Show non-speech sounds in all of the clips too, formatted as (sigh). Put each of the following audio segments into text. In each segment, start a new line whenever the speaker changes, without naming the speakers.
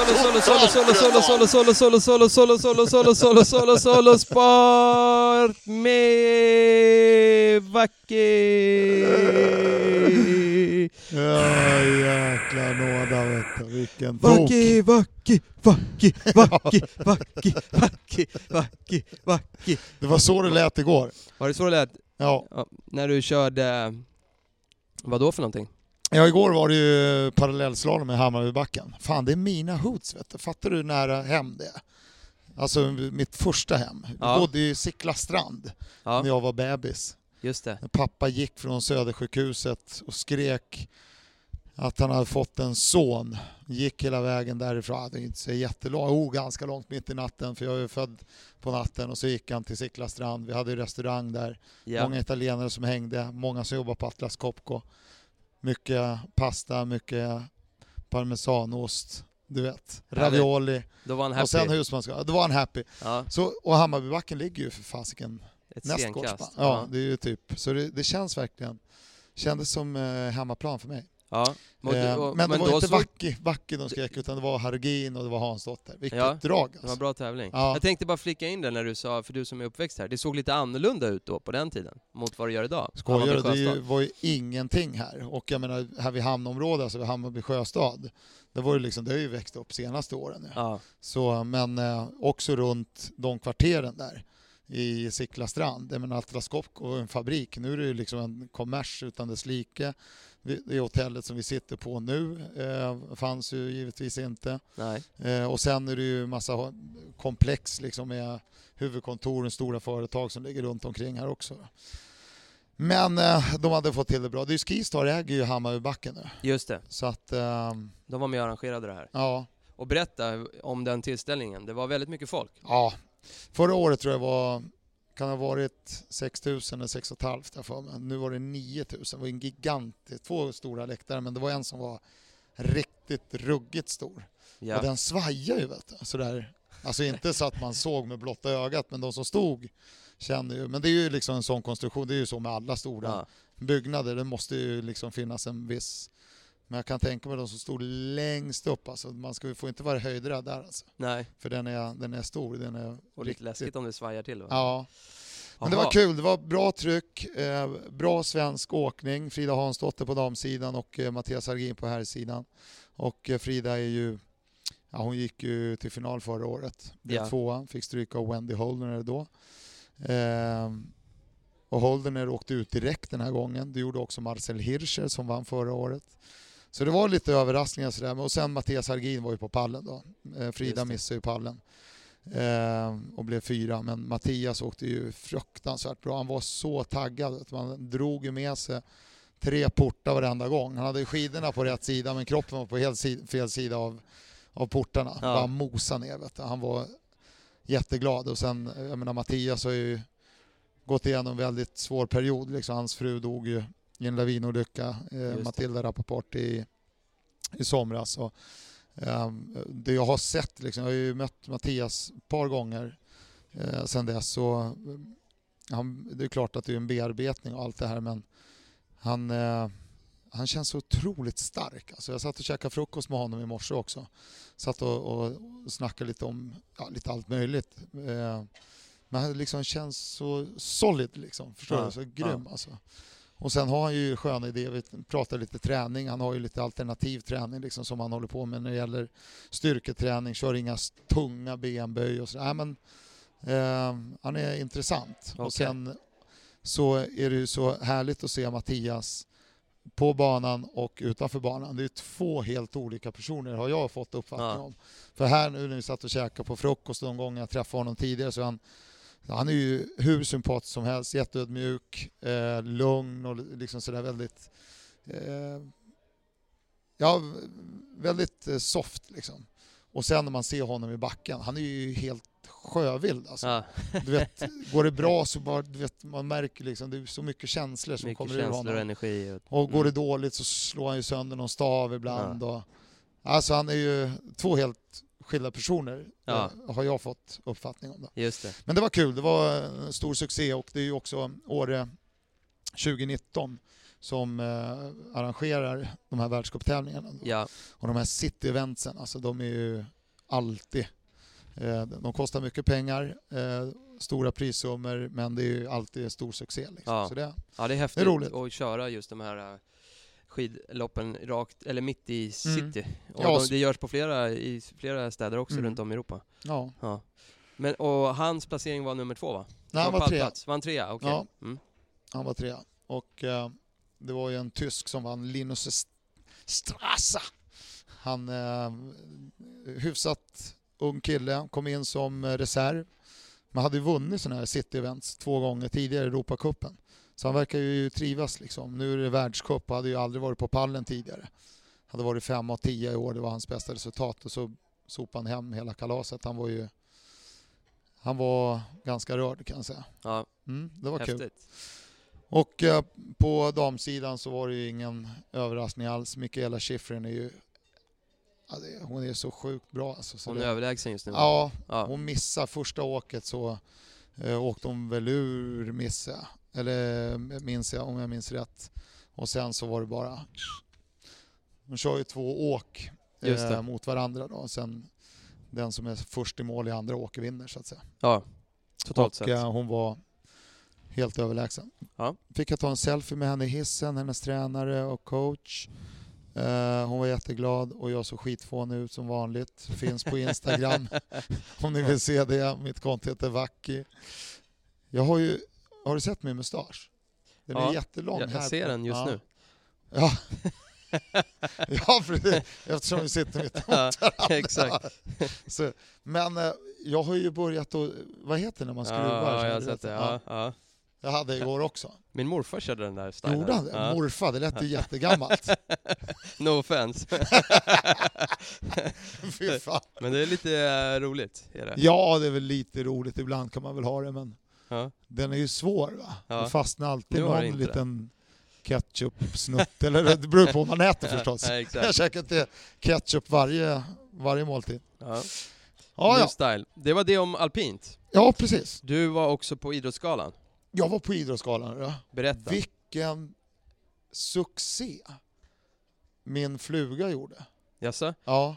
Solo, solo, solo, solo, solo, solo, solo, solo, solo, solo, solo, solo, solo, sport med Vacke.
Ja jäkla nåda vet du. Vilken tok.
Vacke, Vacke, Vacke, Vacke, Vacke, Vacke, Vacke, Vacke.
Det var så det lät igår.
Var det så det lät?
Ja,
när du körde, vad då för någonting?
Ja, igår var det ju parallellslalom i Hammarbybacken. Fan, det är mina hoods vet du. Fattar du hur nära hem det är? Alltså mitt första hem. Vi
Ja.
bodde i Sickla strand
Ja,
när jag var bebis.
just det.
Pappa gick från Södersjukhuset och skrek att han hade fått en son. Gick hela vägen därifrån, det är inte så jättelångt, oh, ganska långt mitt i natten för jag är ju född på natten och så gick han till Sickla strand. Vi hade ju restaurang där,
Ja.
många italienare som hängde, många som jobbar på Atlas Copco. Mycket pasta, mycket parmesanost, du vet, ravioli
Då var han happy.
och sen husmanskost. Då var han happy.
ja,
Så, och Hammarbybacken ligger ju för fasiken nästgårds.
stenkast.
Ja, det är ju typ, så det, det känns verkligen, kändes som eh, hemmaplan för mig.
Ja. Och,
Eh,
och,
men det var inte
så-
Vacki, Vacki de skrek utan det var Hargin och det var Hansdotter. Vilket
Ja,
drag
Det var
alltså.
bra tävling.
Ja.
Jag tänkte bara flicka in det när du sa, för du som är uppväxt här, det såg lite annorlunda ut då på den tiden mot vad det gör idag.
Skojar du? Det ju, var ju ingenting här. Och jag menar, här vid hamnområdet, alltså vid Hammarby sjöstad, det, var ju liksom, det har ju växt upp senaste åren. Ja.
Ja,
Så, men eh, också runt de kvarteren där i Sickla strand. Jag menar Atlas Copco var en fabrik. Nu är det ju liksom en kommers utan dess like. Det hotellet som vi sitter på nu eh, fanns ju givetvis inte. Eh, och sen är det ju massa komplex liksom med huvudkontoren, stora företag som ligger runt omkring här också. Men eh, de hade fått till det bra. Det är ju Skistar äger ju Hammarbybacken nu.
Just det,
Så att, eh,
de var med och arrangerade det här.
ja.
Och berätta om den tillställningen, det var väldigt mycket folk.
ja. Förra året tror jag var, kan ha varit 6 000 eller 6 500 jag för mig. Nu var det 9 000. Det var en gigantisk, två stora läktare men det var en som var riktigt ruggigt stor.
Ja.
Och den svajar ju vet du. Sådär. Alltså inte så att man såg med blotta ögat men de som stod känner ju. Men det är ju liksom en sån konstruktion, det är ju så med alla stora
Ja.
byggnader. Det måste ju liksom finnas en viss... Men jag kan tänka mig de som stod längst upp alltså. Man ska, får inte vara höjdrädd där alltså.
Nej,
För den är, den är stor. Den är
och lite läskigt om det svajar till va?
Ja. Men det var kul, det var bra tryck, eh, bra svensk åkning. Frida Hansdotter på damsidan och eh, Mattias Hargin på herrsidan. Och eh, Frida är ju, ja, hon gick ju till final förra året. Blev
Ja.
tvåa, fick stryk av Wendy Holdner då. Eh, och Holdner åkte ut direkt den här gången. Det gjorde också Marcel Hirscher som vann förra året. Så det var lite överraskningar sådär. Och sen Mattias Hargin var ju på pallen då. Eh, Frida missade ju pallen. Eh, och blev fyra. Men Mattias åkte ju fruktansvärt bra. Han var så taggad. att Man drog ju med sig tre portar varenda gång. Han hade skidorna på rätt sida men kroppen var på helt fel sida av, av portarna.
Ja.
Bara mosa ner. Vet du. Han var jätteglad. Och sen, jag menar Mattias har ju gått igenom en väldigt svår period. Liksom, hans fru dog ju i en lavinolycka, eh. Matilda Rappaport i, i somras. Och, ehm, det jag har sett, liksom, jag har ju mött Mattias ett par gånger eh, sen dess. Så, eh, han, det är klart att det är en bearbetning och allt det här men han, eh, han känns så otroligt stark. Alltså jag satt och käkade frukost med honom i morse också. Satt och, och, och snackade lite om ja, lite allt möjligt. Eh, men han liksom känns så solid liksom. Förstår
Ja,
du? Så grym alltså. Och sen har han ju sköna idéer. Vi pratar lite träning. Han har ju lite alternativ träning liksom som han håller på med när det gäller styrketräning. Kör inga tunga benböj och så. Nej, men, eh, han är intressant.
Okej.
Och sen så är det ju så härligt att se Mattias på banan och utanför banan. Det är två helt olika personer har jag fått uppfattning
Ja.
om. För här nu när vi satt och käkade på frukost de gånger jag träffade honom tidigare så är han han är ju hur sympatisk som helst, jätteödmjuk, eh, lugn och liksom sådär väldigt eh, ja, väldigt eh, soft liksom. Och sen när man ser honom i backen, han är ju helt sjövild alltså.
Ja,
Du vet, går det bra (laughs) så bara, du vet, man märker liksom, det är så mycket känslor som
mycket
kommer ur
känslor och
honom.
energi. Och,
Och går det
Mm.
dåligt så slår han ju sönder någon stav ibland. Och, alltså han är ju två helt skilda personer,
Ja.
eh, har jag fått uppfattning om. Det.
Just det.
Men det var kul, det var en stor succé och det är ju också Åre 2019 som eh, arrangerar de här världscuptävlingarna.
Ja,
Och de här city-eventsen, alltså de är ju alltid... Eh, de kostar mycket pengar, eh, stora prissummor, men det är ju alltid stor succé. Liksom.
Ja.
Så det,
ja det är häftigt
roligt.
att köra just de här äh, skidloppen rakt, eller mitt i
Mm.
city. Och
Ja,
de, det görs på flera, i flera städer också
Mm.
runt om i Europa.
ja.
Ja. Men, och hans placering var nummer två va?
Nej, han
Var
var trea.
Var han trea? Okej.
Ja.
Mm.
Han var trea. Och eh, det var ju en tysk som vann, Linus St- Strassa. Han eh, hyfsat ung kille, kom in som reserv. Men hade ju vunnit sådana här city-events två gånger tidigare i Europacupen. Så han verkar ju trivas liksom. Nu är det världscup och hade ju aldrig varit på pallen tidigare. Hade varit fem av tio i år, det var hans bästa resultat. Och så sopade han hem hela kalaset. Han var ju han var ganska rörd kan jag säga.
Ja,
Mm, det var kul.
häftigt.
Och eh, på damsidan så var det ju ingen överraskning alls. Mikaela Schifrin är ju... Hon är så sjukt bra alltså. Så
Hon är
det,
överlägsen just nu.
ja,
Ja.
hon missar första åket så eh, åkte hon väl ur missade jag. Eller eh, minns jag om jag minns rätt. Och sen så var det bara... Hon kör ju två åk eh, mot varandra då. Och sen den som är först i mål i andra åket vinner så att säga.
ja. Totalt
och
sett.
eh, hon var helt överlägsen.
Ja.
Fick jag ta en selfie med henne i hissen, hennes tränare och coach. Eh, hon var jätteglad och jag såg skitfånig ut som vanligt. Finns på Instagram (laughs) om ni vill se det. Mitt konto heter Vacki. Jag har ju, har du sett min mustasch? Den är
Ja,
jättelång.
jag, jag ser den just
ja.
nu.
Ja. (laughs) ja, för det, eftersom vi sitter mitt emot varandra.
exakt. (laughs)
Så, men eh, jag har ju börjat att, vad heter det när man skruvar?
Ja, jag har sett det. Ja, ja.
Jag hade igår också.
Min morfar körde den där stilen.
Gjorde han det?
Ja.
Morfar, det lät ju jättegammalt. (laughs)
No offense.
Fy fan.
Men det är lite eh, roligt. Är det?
Ja, det är väl lite roligt. Ibland kan man väl ha det, men
Ja.
den är ju svår va?
Ja.
Det fastnar alltid någon liten ketchup-snutt. (laughs) Eller det beror på vad man äter förstås. (laughs)
Ja,
Jag
exakt.
käkar inte ketchup varje, varje måltid.
Ja.
Ja,
New
ja.
style. Det var det om alpint.
ja, precis.
Du var också på Idrottsgalan.
Jag var på Idrottsgalan. Ja.
Berätta.
Vilken succé min fluga gjorde.
Jaså?
Ja,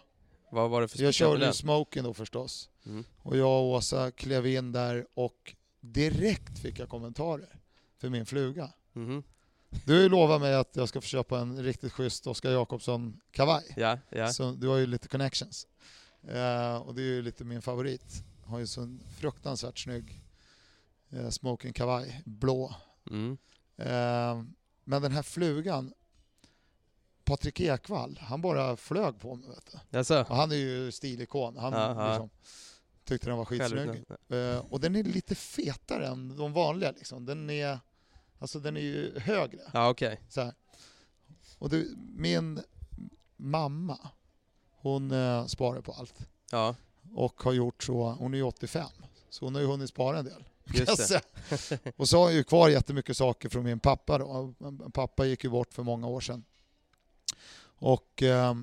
Vad var det för
jag körde ju smoking då förstås.
Mm.
Och jag och Åsa klev in där och direkt fick jag kommentarer för min fluga.
Mhm.
Du lovat mig att jag ska få köpa en riktigt schysst Oskar Jakobsson-kavaj.
Ja, ja.
Så du har ju lite connections. Eh, och det är ju lite min favorit. Har ju så en fruktansvärt snygg eh, smoking-kavaj, blå.
Mm.
Eh, men den här flugan, Patrik Ekwall, han bara flög på mig. Vet du. Och han är ju stilikon. Han liksom, tyckte den var skitsnygg. Eh, och den är lite fetare än de vanliga. Liksom. Den, är, alltså, den är ju högre.
Ja, okej.
Här. Och du, min mamma, hon eh, sparar på allt.
Ja.
och har gjort så, hon är ju 85, så hon har ju hunnit spara en del.
Just. (laughs)
Och så har jag ju kvar jättemycket saker från min pappa då. Pappa gick ju bort för många år sedan. Och eh,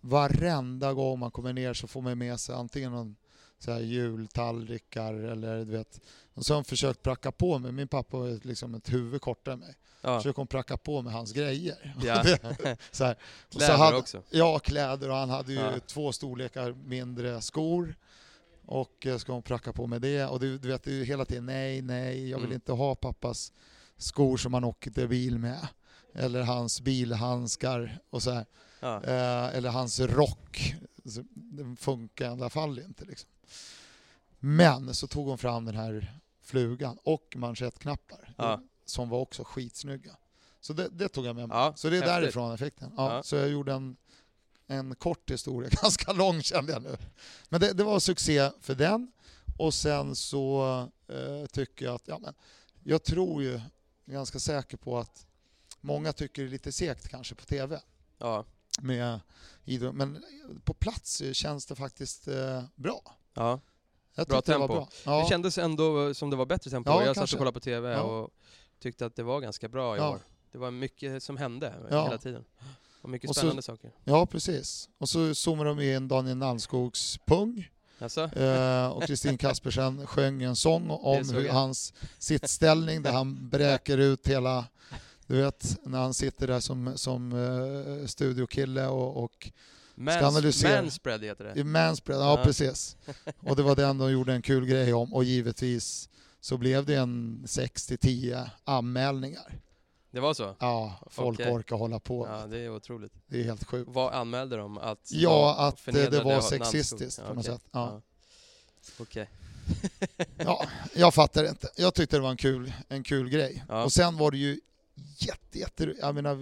varenda gång man kommer ner så får man med sig antingen någon så här jultallrikar eller du vet. Och så har hon försökt pracka på mig, min pappa var liksom ett huvud kortare än mig.
Ja.
Försöker hon pracka på mig hans grejer. (laughs)
Ja.
Så här. Och så
Kläder
hade,
också.
Ja, kläder och han hade ju
Ja.
två storlekar mindre skor. Och eh, ska hon pracka på med det? Och du, du vet, det är ju hela tiden nej, nej, jag vill
Mm.
inte ha pappas skor som han åkte bil med. Eller hans bilhandskar och så här.
Ja.
Eh, eller hans rock. Den funkar i alla fall inte. Liksom. Men så tog hon fram den här flugan och manschettknappar
Ja.
som var också skitsnygga. Så det, det tog jag med mig.
Ja,
så det är
häftigt.
därifrån effekten. Ja,
Ja.
Så jag gjorde en, en kort historia, (laughs) ganska lång kände jag nu. Men det, det var succé för den. Och sen så eh, tycker jag att, ja men, jag tror ju, jag är ganska säker på att många tycker det är lite segt kanske på TV
Ja.
Med idrott. Men på plats känns det faktiskt eh, bra.
ja.
Jag
Bra
tyckte det var
tempo.
bra. Ja.
Det kändes ändå som det var bättre tempo.
Ja,
jag satt
kanske.
och kollade på TV
Ja.
och tyckte att det var ganska bra i
Ja.
år. Det var mycket som hände hela tiden. Och mycket
Och så-
spännande saker.
ja, precis. Och så zoomar de in Daniel Nallskogs pung. Eh, och Kristin Kaspersen sjöng en sång (laughs) om hur hans sittställning där han bräker ut hela, du vet, när han sitter där som, som eh, studiokille och, och
Mans,
analysera.
manspread heter det.
manspread, ja,
Ja.
precis. Och det var den de gjorde en kul grej om och givetvis så blev det en 6-10 anmälningar.
Det var så?
Ja, folk
Okej.
orkar hålla på.
Ja, det är otroligt.
Det är helt sjukt.
Vad anmälde de? Att
Ja, att eh, det var sexistiskt
Ja,
på något sätt. Ja.
Okej.
Ja, jag fattar inte. Jag tyckte det var en kul, en kul grej.
Ja.
Och sen var det ju jätte, jätte... Jag menar,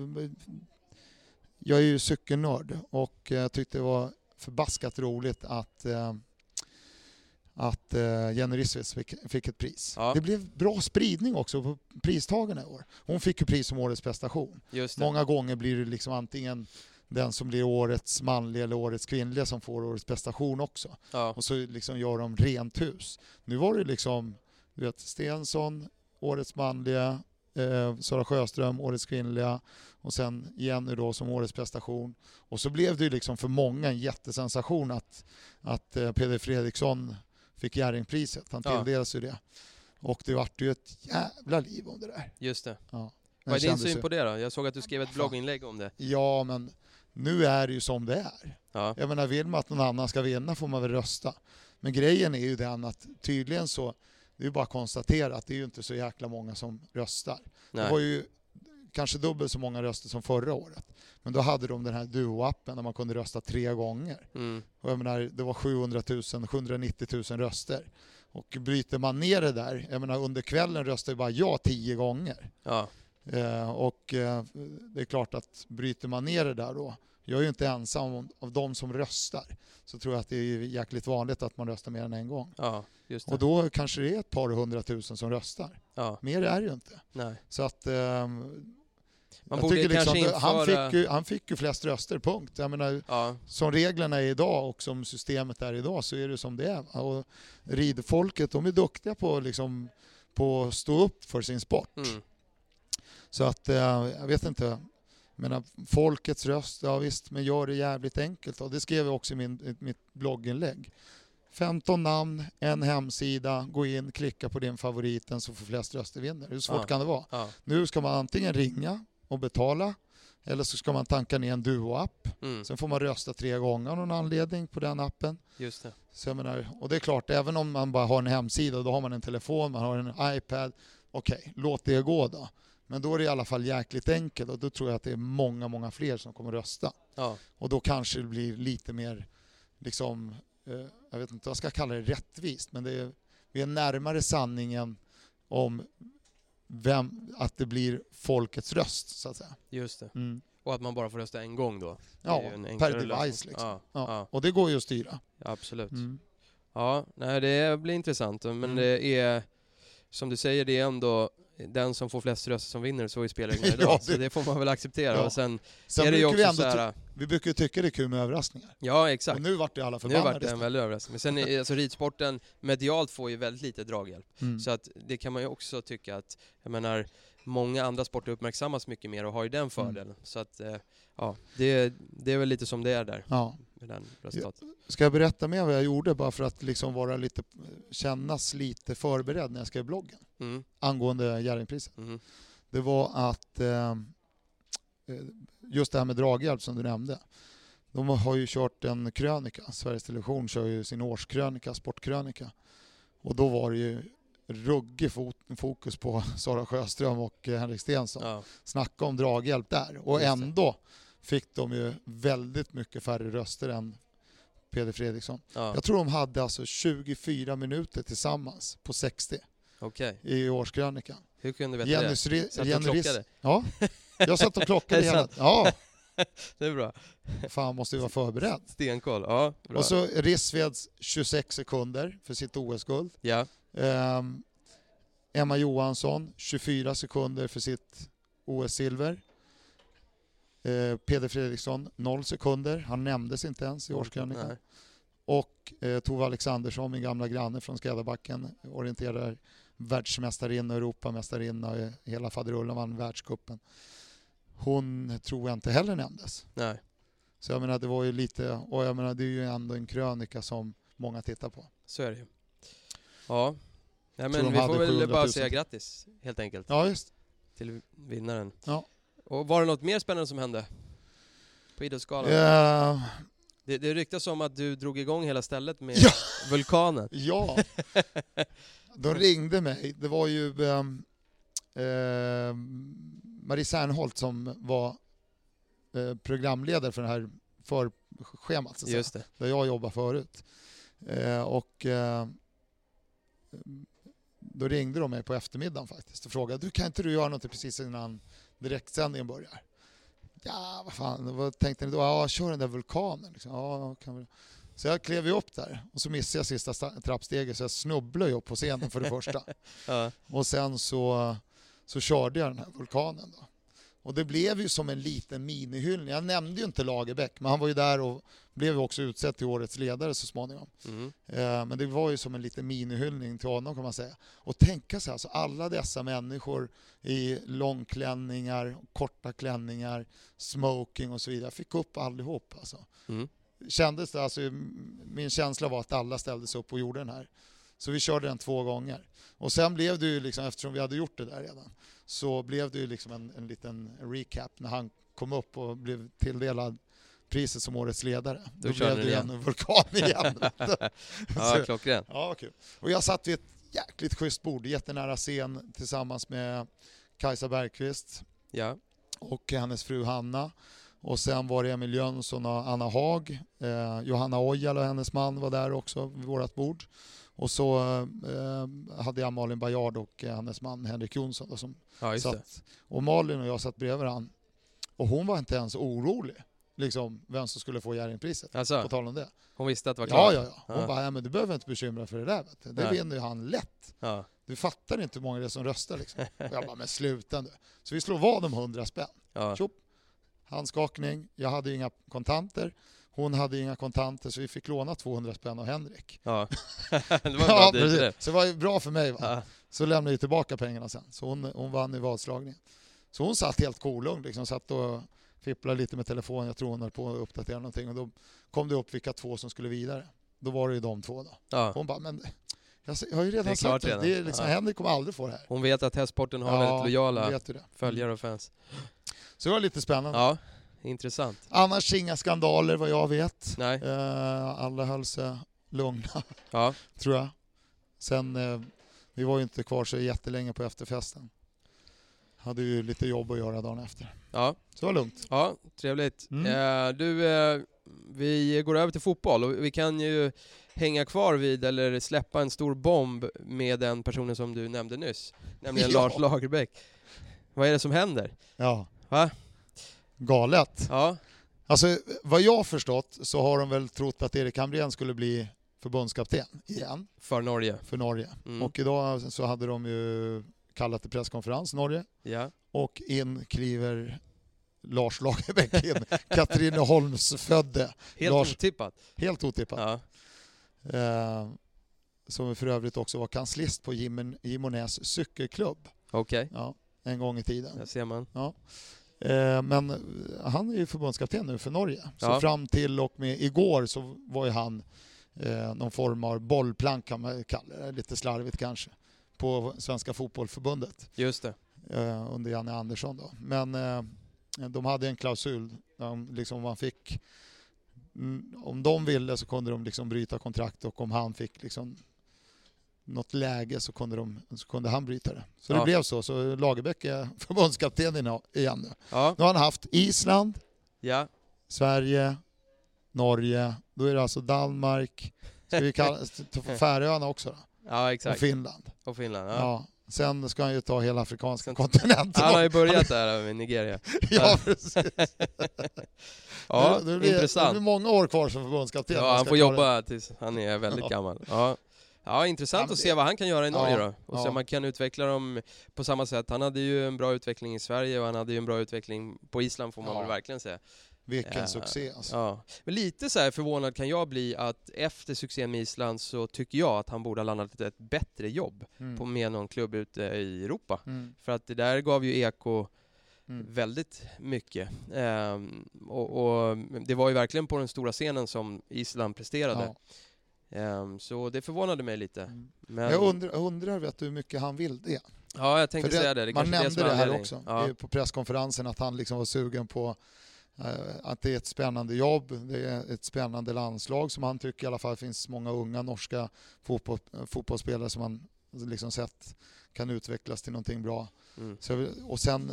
jag är ju cykelnörd och jag tyckte det var förbaskat roligt att, eh, att eh, Jenny Rissveds fick, ett pris.
Ja.
Det blev bra spridning också på pristagarna i år. Hon fick ju pris som årets prestation. Många gånger blir det liksom antingen den som blir årets manliga eller årets kvinnliga som får årets prestation också
Ja.
och så liksom gör de rent hus. Nu var det liksom, du vet, Stensson, årets manliga, eh, Sara Sjöström, årets kvinnliga och sen Jenny då som årets prestation. Och så blev det ju liksom för många en jättesensation att, att eh, Peder Fredriksson fick Jerringpriset. Han
Ja.
tilldelades ju det. Och det vart ju ett jävla liv om det där.
Just det.
Ja.
Vad är din syn
ju-
på det då? Jag såg att du skrev ett blogginlägg om det.
Ja, men nu är det ju som det är.
Ja.
Jag menar, vill man att någon annan ska vinna får man väl rösta. Men grejen är ju den att tydligen så, det är bara att konstatera att det är ju inte så jäkla många som röstar. Det var
Nej.
ju kanske dubbelt så många röster som förra året. Men då hade de den här Duo-appen där man kunde rösta tre gånger.
Mm.
Och jag menar, det var 700 000, 790 000 röster. Och bryter man ner det där, jag menar under kvällen röstar ju bara jag tio gånger.
Ja.
Eh, och eh, det är klart att bryter man ner det där då, jag är ju inte ensam av de som röstar, så tror jag att det är jäkligt vanligt att man röstar mer än en gång.
Ja.
Och då kanske det är ett par hundratusen som röstar.
Ja.
Mer är det ju inte.
Nej.
Så att... ehm,
Man
jag
borde
tycker
kanske
liksom, han,
införa...
fick ju, han fick ju flest röster, punkt. Jag menar,
Ja.
som reglerna är idag och som systemet är idag så är det som det är. Och ridfolket, de är duktiga på, liksom, på att stå upp för sin sport.
Mm.
Så att, eh, jag vet inte. Menar, folkets röst, ja visst, men gör det jävligt enkelt. Och det skrev jag också i, min, mitt blogginlägg. 15 namn, en hemsida, gå in, klicka på din favorit, den som får flest röster vinner. Hur svårt
Ja.
kan det vara?
Ja.
Nu ska man antingen ringa och betala eller så ska man tanka ner en Duo-app.
Mm.
Sen får man rösta tre gånger av någon anledning på den appen.
Just det.
Så menar, och det är klart, även om man bara har en hemsida, då har man en telefon, man har en iPad. Okej, låt det gå då. Men då är det i alla fall jäkligt enkelt och då tror jag att det är många, många fler som kommer rösta.
Ja.
Och då kanske det blir lite mer, liksom, eh, jag vet inte vad jag ska kalla det, rättvist, men det är, vi är närmare sanningen om vem, att det blir folkets röst, så att säga.
Just det.
Mm.
Och att man bara får rösta en gång då.
Ja, per device
lösning.
liksom.
Ja.
Ja. Och det går ju att styra.
Absolut.
Mm.
Ja, nej, det blir intressant. Men
Mm.
det är, som du säger, det är ändå den som får flest röster som vinner, så är spelreglerna (laughs)
Ja,
idag. Så
det-
får man väl acceptera.
Ja.
Och sen,
Sen
är det ju
brukar vi,
också
ändå
så här,
vi brukar ju tycka det är kul med överraskningar.
ja exakt.
Och nu vart det alla
Nu
förbannade.
vart det en väldig överraskning. Men sen är alltså ridsporten medialt får ju väldigt lite draghjälp.
Mm.
Så att det kan man ju också tycka att, jag menar, många andra sporter uppmärksammas mycket mer och har ju den fördelen. Så att, eh, ja, det, det är väl lite som det är där
Ja.
Med den resultatet.
Ska jag berätta mer vad jag gjorde bara för att liksom vara lite, kännas lite förberedd när jag skrev bloggen
Mm,
angående Jerringpriset?
mm,
Det var att eh, eh, just det här med draghjälp som du nämnde. De har ju kört en krönika, Sveriges Television kör ju sin årskrönika, sportkrönika. Och då var det ju ruggig fokus på (laughs) Sara Sjöström och Henrik Stenson.
ja,
Snacka om draghjälp där. Och ändå fick de ju väldigt mycket färre röster än Peder Fredriksson.
ja,
Jag tror de hade alltså 24 minuter tillsammans på 60
okej.
i årskrönikan.
Hur kunde du veta
Jenny,
det? Satt du och
Jenny Riss-
klockade?
Ja, jag satt och klockade (laughs) hela? Ja, (laughs)
Det är bra.
fan måste ju vara förberedd.
Stenkoll. Ja, bra.
Och så Rissveds 26 sekunder för sitt OS-guld.
ja,
Ehm, Emma Johansson 24 sekunder för sitt OS-silver. Eh, Peder Fredriksson 0 sekunder, han nämndes inte ens i årskrönikan.
Nej.
Och eh, Tove Alexandersson, min gamla granne från Skräddarbacken, orienterar världsmästarinna, Europamästarinna och hela faderullen vann världscupen. Hon tror jag inte heller nämndes.
Nej,
Så jag menar det var ju lite, och jag menar det är ju ändå en krönika som många tittar på.
så är det ju. Ja,
Tror
men vi får väl
700 000
bara säga grattis, helt enkelt,
Ja just.
till vinnaren.
Ja.
Och var det något mer spännande som hände? På Idrottsgalan?
Eh,
Det, det ryktas om att du drog igång hela stället med
Ja.
vulkanen. (laughs)
ja, de ringde mig. Det var ju ehm, ehm, Marie Serneholt som var eh, programledare för det här förschemat, så.
Just det.
där jag jobbade förut. Eh, och eh, då ringde de mig på eftermiddagen faktiskt och frågade du kan inte du göra något precis innan direktsändningen börjar? Ja, vad fan, vad tänkte ni då? Ja, kör den där vulkanen. Liksom. Ja, kan vi... Så jag klev ju upp där och så missade jag sista sta- trappsteget så jag snubblade upp på scenen för det första. (laughs)
Ja,
Och sen så, så körde jag den här vulkanen. Då. Och det blev ju som en liten minihyllning. Jag nämnde ju inte Lagerbäck, men han var ju där och blev ju också utsedd till årets ledare så småningom.
mm.
Eh, Men det var ju som en liten minihyllning till honom kan man säga. Och tänka sig alltså alla dessa människor i långklänningar, korta klänningar, smoking och så vidare. Jag fick upp allihop alltså.
Mm.
Kändes det, alltså, min känsla var att alla ställde sig upp och gjorde den här. Så vi körde den två gånger. Och sen blev det ju, liksom, eftersom vi hade gjort det där redan, så blev det ju liksom en, en liten recap när han kom upp och blev tilldelad priset som årets ledare.
Då
Då, blev det
igen.
en vulkan (laughs) igen.
ja
Så-
klockren.
Ja, kul. Och jag satt vid ett jäkligt schysst bord, jättenära scen tillsammans med Kajsa Bergqvist
Ja,
och hennes fru Hanna. Och sen var det Emil Jönsson och Anna Haag. Eh, Johanna Ojala och hennes man var där också vid vårt bord. Och så eh, hade jag Malin Bajard och eh, hennes man Henrik Jonsson. Då, som
ja
satt, och Malin och jag satt bredvid varandra. Och hon var inte ens orolig, liksom, vem som skulle få Jerringpriset. På
Alltså,
tal om det.
hon visste att det var
Ja,
klart?
ja, ja. Hon
Ja.
bara, ja, men du behöver inte bekymra för det där. Vet du. Det
Nej.
vinner ju han lätt.
Ja.
Du fattar inte hur många det är som röstar. Liksom. Och jag bara, men (laughs) sluta nu. Så vi slår vad om 100 spänn.
Ja.
Tjopp. Handskakning. Jag hade ju inga kontanter. Hon hade inga kontanter så vi fick låna 200 spänn av Henrik.
ja. (laughs) det var
Ja,
det.
Så det var ju bra för mig. Va?
Ja.
Så lämnade vi tillbaka pengarna sen. Så hon, hon vann i vadslagningen. Så hon satt helt kolugn. Liksom, satt och fipplade lite med telefonen. Jag tror hon höll på att uppdatera någonting. Och då kom det upp vilka två som skulle vidare. Då var det ju de två. Då.
Ja.
Hon bara, men jag, har ju redan
Det
sagt det. det är liksom,
Ja.
Henrik kommer aldrig få det här.
Hon vet att hästsporten har väldigt lojala följare och fans.
Så det var lite spännande.
Ja, intressant.
Annars inga skandaler vad jag vet.
Nej.
Eh, alla höll sig lugna, (laughs)
Ja,
tror jag. Sen, eh, vi var ju inte kvar så jättelänge på efterfesten. Hade ju lite jobb att göra dagen efter.
ja,
Så det var lugnt.
ja trevligt.
Mm.
Eh, du, eh, vi går över till fotboll och vi kan ju hänga kvar vid, eller släppa en stor bomb med den personen som du nämnde nyss, nämligen (laughs)
Ja.
Lars Lagerbäck. Vad är det som händer?
Ja.
Va?
Galet.
Ja,
Alltså, vad jag har förstått så har de väl trott att Erik Hamrén skulle bli förbundskapten igen
för Norge.
för Norge.
Mm.
Och idag så hade de ju kallat till presskonferens, Norge,
Ja.
och in kliver Lars Lagerbäck in, (laughs) Katrineholmsfödde,
Helt
Lars-
otippat.
helt otippat.
Ja.
Eh, som för övrigt också var kanslist på Jim- Gimonäs cykelklubb
Okej,
ja, en gång i tiden.
där ser man.
Eh, men han är ju förbundskapten nu för Norge. Så
Ja.
fram till och med igår så var ju han eh, någon form av bollplank kan man kalla det, lite slarvigt kanske, på Svenska Fotbollförbundet
Just det.
eh, under Janne Andersson. Då. Men eh, de hade en klausul, liksom man fick mm, om de ville så kunde de liksom bryta kontrakt och om han fick liksom något läge så kunde, de, så kunde han bryta det. Så
Ja.
det blev så. Så Lagerbäck är (laughs) förbundskapten igen nu.
Ja,
Nu har han haft Island,
ja.
Sverige, Norge, då är det alltså Danmark, ska vi kalla (laughs) Färöarna också då?
ja
Och
exakt.
Finland.
Och Finland.
Ja.
Ja.
Sen ska han ju ta hela afrikanska kontinenten.
Han har ju börjat (laughs) där med Nigeria.
ja, precis.
Ja,
det, det, blir, det
intressant.
blir många år kvar som förbundskapten.
Ja, han får jobba tills han är väldigt
Ja.
gammal. Ja. Ja, intressant
men
att se vad han kan göra i Norge
Ja,
då. Och se
ja.
om man kan utveckla dem på samma sätt. Han hade ju en bra utveckling i Sverige och han hade ju en bra utveckling på Island får man
Ja.
väl verkligen säga.
Vilken
Ja.
succé alltså.
Ja. Men lite så här förvånad kan jag bli att efter succén med Island så tycker jag att han borde ha landat ett bättre jobb
Mm.
på med någon klubb ute i Europa.
Mm.
För att det där gav ju Eko
Mm.
väldigt mycket. Ehm, och, och det var ju verkligen på den stora scenen som Island presterade.
Ja.
Ehm, så det förvånade mig lite.
Mm.
Men,
Jag undrar, undrar vet du hur mycket han vill det?
ja, jag tänkte
För
säga det. det
man nämnde det,
är
här också
Ja.
på presskonferensen att han liksom var sugen på eh, att det är ett spännande jobb, det är ett spännande landslag som han tycker i alla fall finns många unga norska fotboll, fotbollsspelare som han liksom sett kan utvecklas till någonting bra.
Mm.
Så, och sen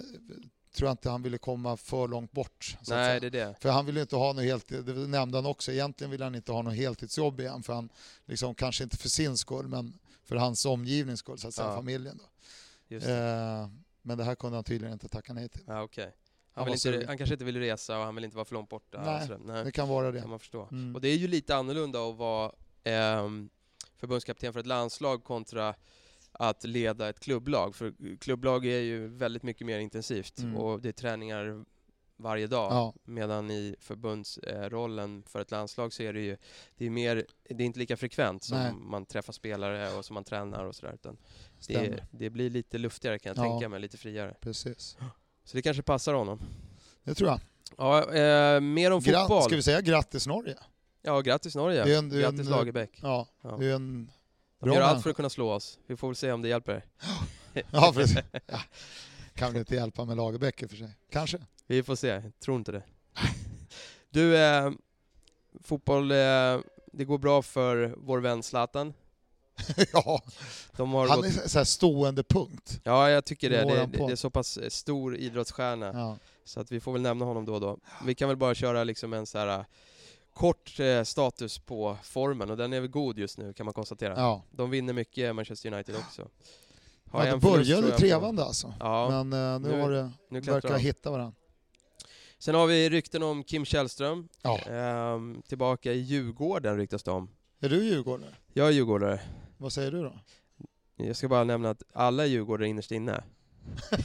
tror jag inte han ville komma för långt bort.
Nej, det är det.
För han vill ju inte ha något helt, det nämnde han också, egentligen vill han inte ha något heltidsjobb igen för han, liksom, kanske inte för sin skull men för hans omgivnings skull, så att säga,
Ja.
familjen. Då.
Det.
Eh, men det här kunde han tydligen inte tacka nej till.
Ja, okej.
han
Han, inte, han kanske inte vill resa och han vill inte vara för långt borta.
Nej.
Nej.
Det kan vara det.
kan man förstå.
Mm.
Och det är ju lite annorlunda att vara ehm, förbundskapten för ett landslag kontra att leda ett klubblag. För klubblag är ju väldigt mycket mer intensivt
Mm.
och det är träningar varje dag.
Ja.
Medan i förbundsrollen för ett landslag så är det ju det är mer, det är inte lika frekvent som
Nej.
man träffar spelare och som man tränar och sådär. Utan det, det blir lite luftigare kan jag
Ja.
tänka mig, lite friare.
Precis.
Så det kanske passar honom.
Det tror jag.
Ja, eh, mer om
Gra-
fotboll.
ska vi säga grattis Norge?
Ja, grattis Norge.
Det är en- det är
grattis
en-
Lagerbäck.
Ja,
Ja.
det är en...
De
bra
gör allt för att kunna slå oss. Vi får väl se om det hjälper. (gasps)
Ja, precis. (laughs) Ja. Kan väl inte hjälpa med Lagerbäck i och för sig. Kanske.
Vi får se, jag tror inte det. (laughs) Du, eh, fotboll, eh, det går bra för vår vän Zlatan. (laughs)
ja, han
gått...
är så här stående punkt.
Ja, jag tycker det. Det, det, det är så pass eh, stor idrottsstjärna.
Ja.
Så att vi får väl nämna honom då och då. Vi kan väl bara köra liksom en så här kort eh, status på formen och den är väl god just nu kan man konstatera.
Ja.
De vinner mycket, Manchester United också. Har
Ja, det
förlust,
började
på-
trevande alltså.
Ja,
Men eh, nu,
nu-
har det,
nu
verkar
de.
hitta varandra.
Sen har vi rykten om Kim Källström.
Ja.
Ehm, tillbaka i Djurgården ryktas det om.
Är du djurgårdare?
Jag är djurgårdare.
Vad säger du då?
Jag ska bara nämna att alla är djurgårdare innerst inne. (laughs)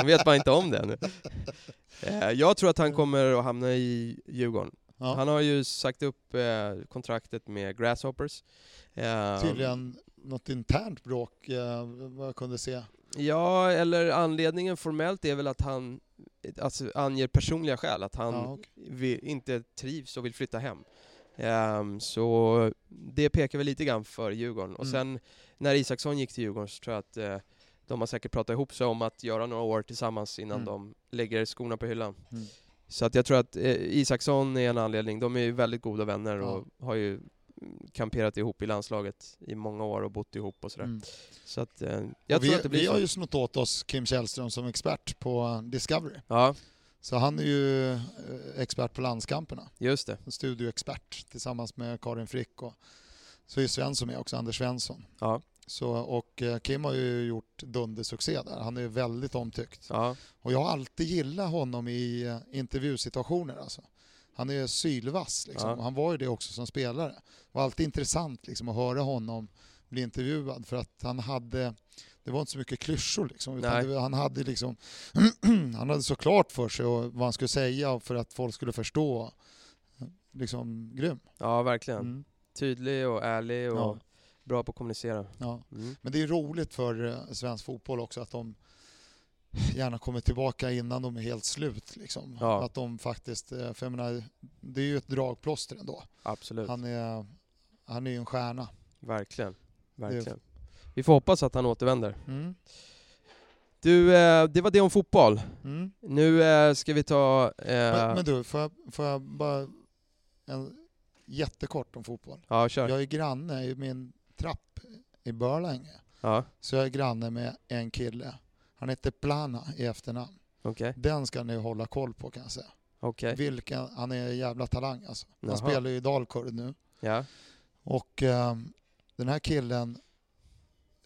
De vet bara inte om det ännu. Eh, Jag tror att han kommer att hamna i Djurgården.
Ja.
Han har ju sagt upp eh, kontraktet med Grasshoppers. Eh,
Tydligen något internt bråk, eh, vad jag kunde se.
Ja, eller anledningen formellt är väl att han alltså, anger personliga skäl, att han
Ja, okej.
vi- inte trivs och vill flytta hem. Ehm, så det pekar väl lite grann för Djurgården. Och
Mm.
sen när Isaksson gick till Djurgården så tror jag att eh, de har säkert pratat ihop sig om att göra några år tillsammans innan
Mm.
de lägger skorna på hyllan.
Mm.
Så att jag tror att eh, Isaksson är en anledning. De är ju väldigt goda vänner
Ja.
och har ju kamperat ihop i landslaget i många år och bott ihop och sådär.
Mm.
Så att eh, jag
Och vi,
tror att det blir
vi
så.
har ju snott åt oss Kim Källström som expert på Discovery.
Ja,
Så han är ju eh, expert på landskamperna.
just det.
En studioexpert tillsammans med Karin Frick och så är Svensson med också, Anders Svensson.
Ja.
Så, och eh, Kim har ju gjort dundersuccé där. Han är ju väldigt omtyckt.
Ja,
Och jag har alltid gillat honom i eh, intervjusituationer. Alltså. Han är sylvass. Liksom.
Ja.
Han var ju det också som spelare. Det var alltid intressant liksom, att höra honom bli intervjuad för att han hade, det var inte så mycket klyschor liksom, det, han hade liksom, (clears throat) han hade så klart för sig och vad han skulle säga för att folk skulle förstå. Liksom grym.
Ja, verkligen.
Mm.
Tydlig och ärlig och
Ja.
Bra på att kommunicera.
Ja.
Mm.
Men det är roligt för eh, svensk fotboll också att de gärna kommer tillbaka innan de är helt slut. Liksom.
Ja.
Att de faktiskt, eh, för jag menar, det är ju ett dragplåster ändå.
Absolut.
Han är, han är ju en stjärna.
Verkligen. Verkligen. Vi får hoppas att han återvänder.
Mm.
Du, eh, det var det om fotboll.
Mm.
Nu ska vi ta... Eh,
Men, men du, får jag, får jag bara en, jättekort om fotboll?
ja, kör.
Jag är granne min trapp i Börlänge.
Ja,
Så jag är granne med en kille. Han heter Plana i efternamn.
okej.
Den ska ni hålla koll på kan jag säga.
Okej.
Vilken, han är en jävla talang alltså. Han
Jaha.
spelar ju i Dalkurd nu.
Ja.
Och eh, den här killen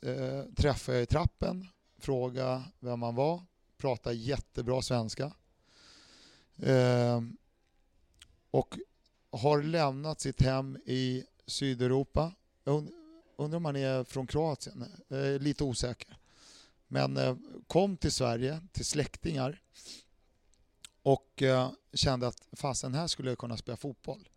eh, träffade jag i trappen, frågade vem han var, pratade jättebra svenska. Eh, och har lämnat sitt hem i Sydeuropa. Jag undrar om han är från Kroatien, är lite osäker. Men eh, kom till Sverige, till släktingar och eh, kände att fasen här skulle jag kunna spela fotboll.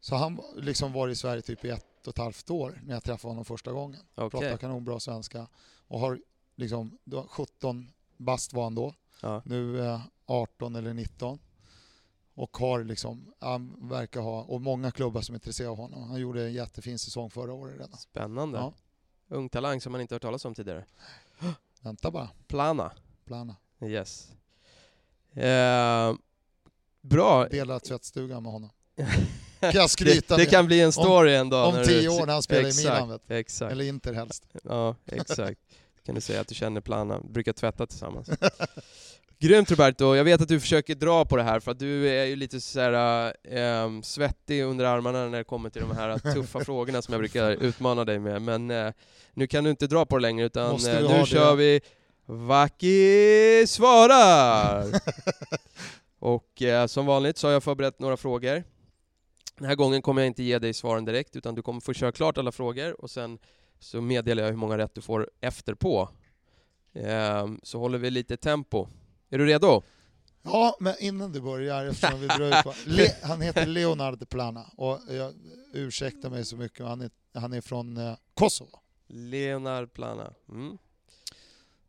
Så han liksom var i Sverige typ i ett och ett halvt år när jag träffade honom första gången.
Okej.
Pratar kanonbra svenska och har liksom, då var 17 bast var han då,
Ja.
nu eh, 18 eller 19. Och har liksom, han verkar ha, och många klubbar som är intresserade av honom. Han gjorde en jättefin säsong förra året redan.
Spännande.
Ja.
Ung talang som man inte hört talas om tidigare. (gasps)
Vänta bara,
Plana.
plana.
Yes. Eh, bra.
Dela tvättstugan med honom. (laughs) Kan jag skryta
det, det kan bli en story en dag.
Om tio år när han spelar i
Exakt,
Milan. Vet.
Exakt.
Eller Inter helst.
Ja, exakt. kan du säga att du känner Plana, brukar tvätta tillsammans. (laughs) Grymt Roberto, jag vet att du försöker dra på det här för att du är ju lite så här, ehm, svettig under armarna när det kommer till de här (laughs) tuffa frågorna som jag brukar utmana dig med. Men eh, nu kan du inte dra på det längre utan
vi
nu kör vi Vaki svarar! (laughs) Och som vanligt så har jag förberett några frågor. Den här gången kommer jag inte ge dig svaren direkt utan du kommer få köra klart alla frågor och sen så meddelar jag hur många rätt du får efterpå. Ehm, så håller vi lite tempo. Är du redo?
Ja, men innan du börjar, eftersom vi drar ut på... (laughs) Le, han heter Leonard Plana och jag ursäktar mig så mycket, men han är, han är från eh, Kosovo.
Leonard Plana. Mm.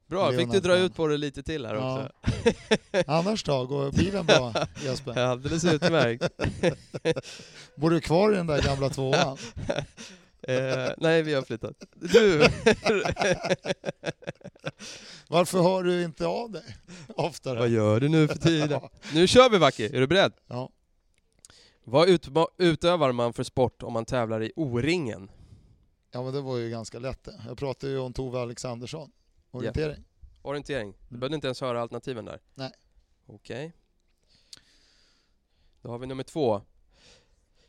Bra, fick du
Leonard
dra
Plana.
ut på det lite till här
Ja.
också. (laughs)
Annars då, går bilen bra (laughs) Jesper?
Alldeles utmärkt.
Bor du kvar i den där gamla tvåan?
Eh, nej, vi har flyttat. Du!
Varför hör du inte av dig (laughs) oftare?
Vad gör du nu för tiden? (laughs) Nu kör vi Vacki, är du beredd?
Ja.
Vad utma- utövar man för sport om man tävlar i O-ringen?
ja, men det var ju ganska lätt det. Jag pratade ju om Tove Alexandersson. Orientering.
Orientering. Du behövde inte ens höra alternativen där?
Nej.
Okej. Då har vi nummer två.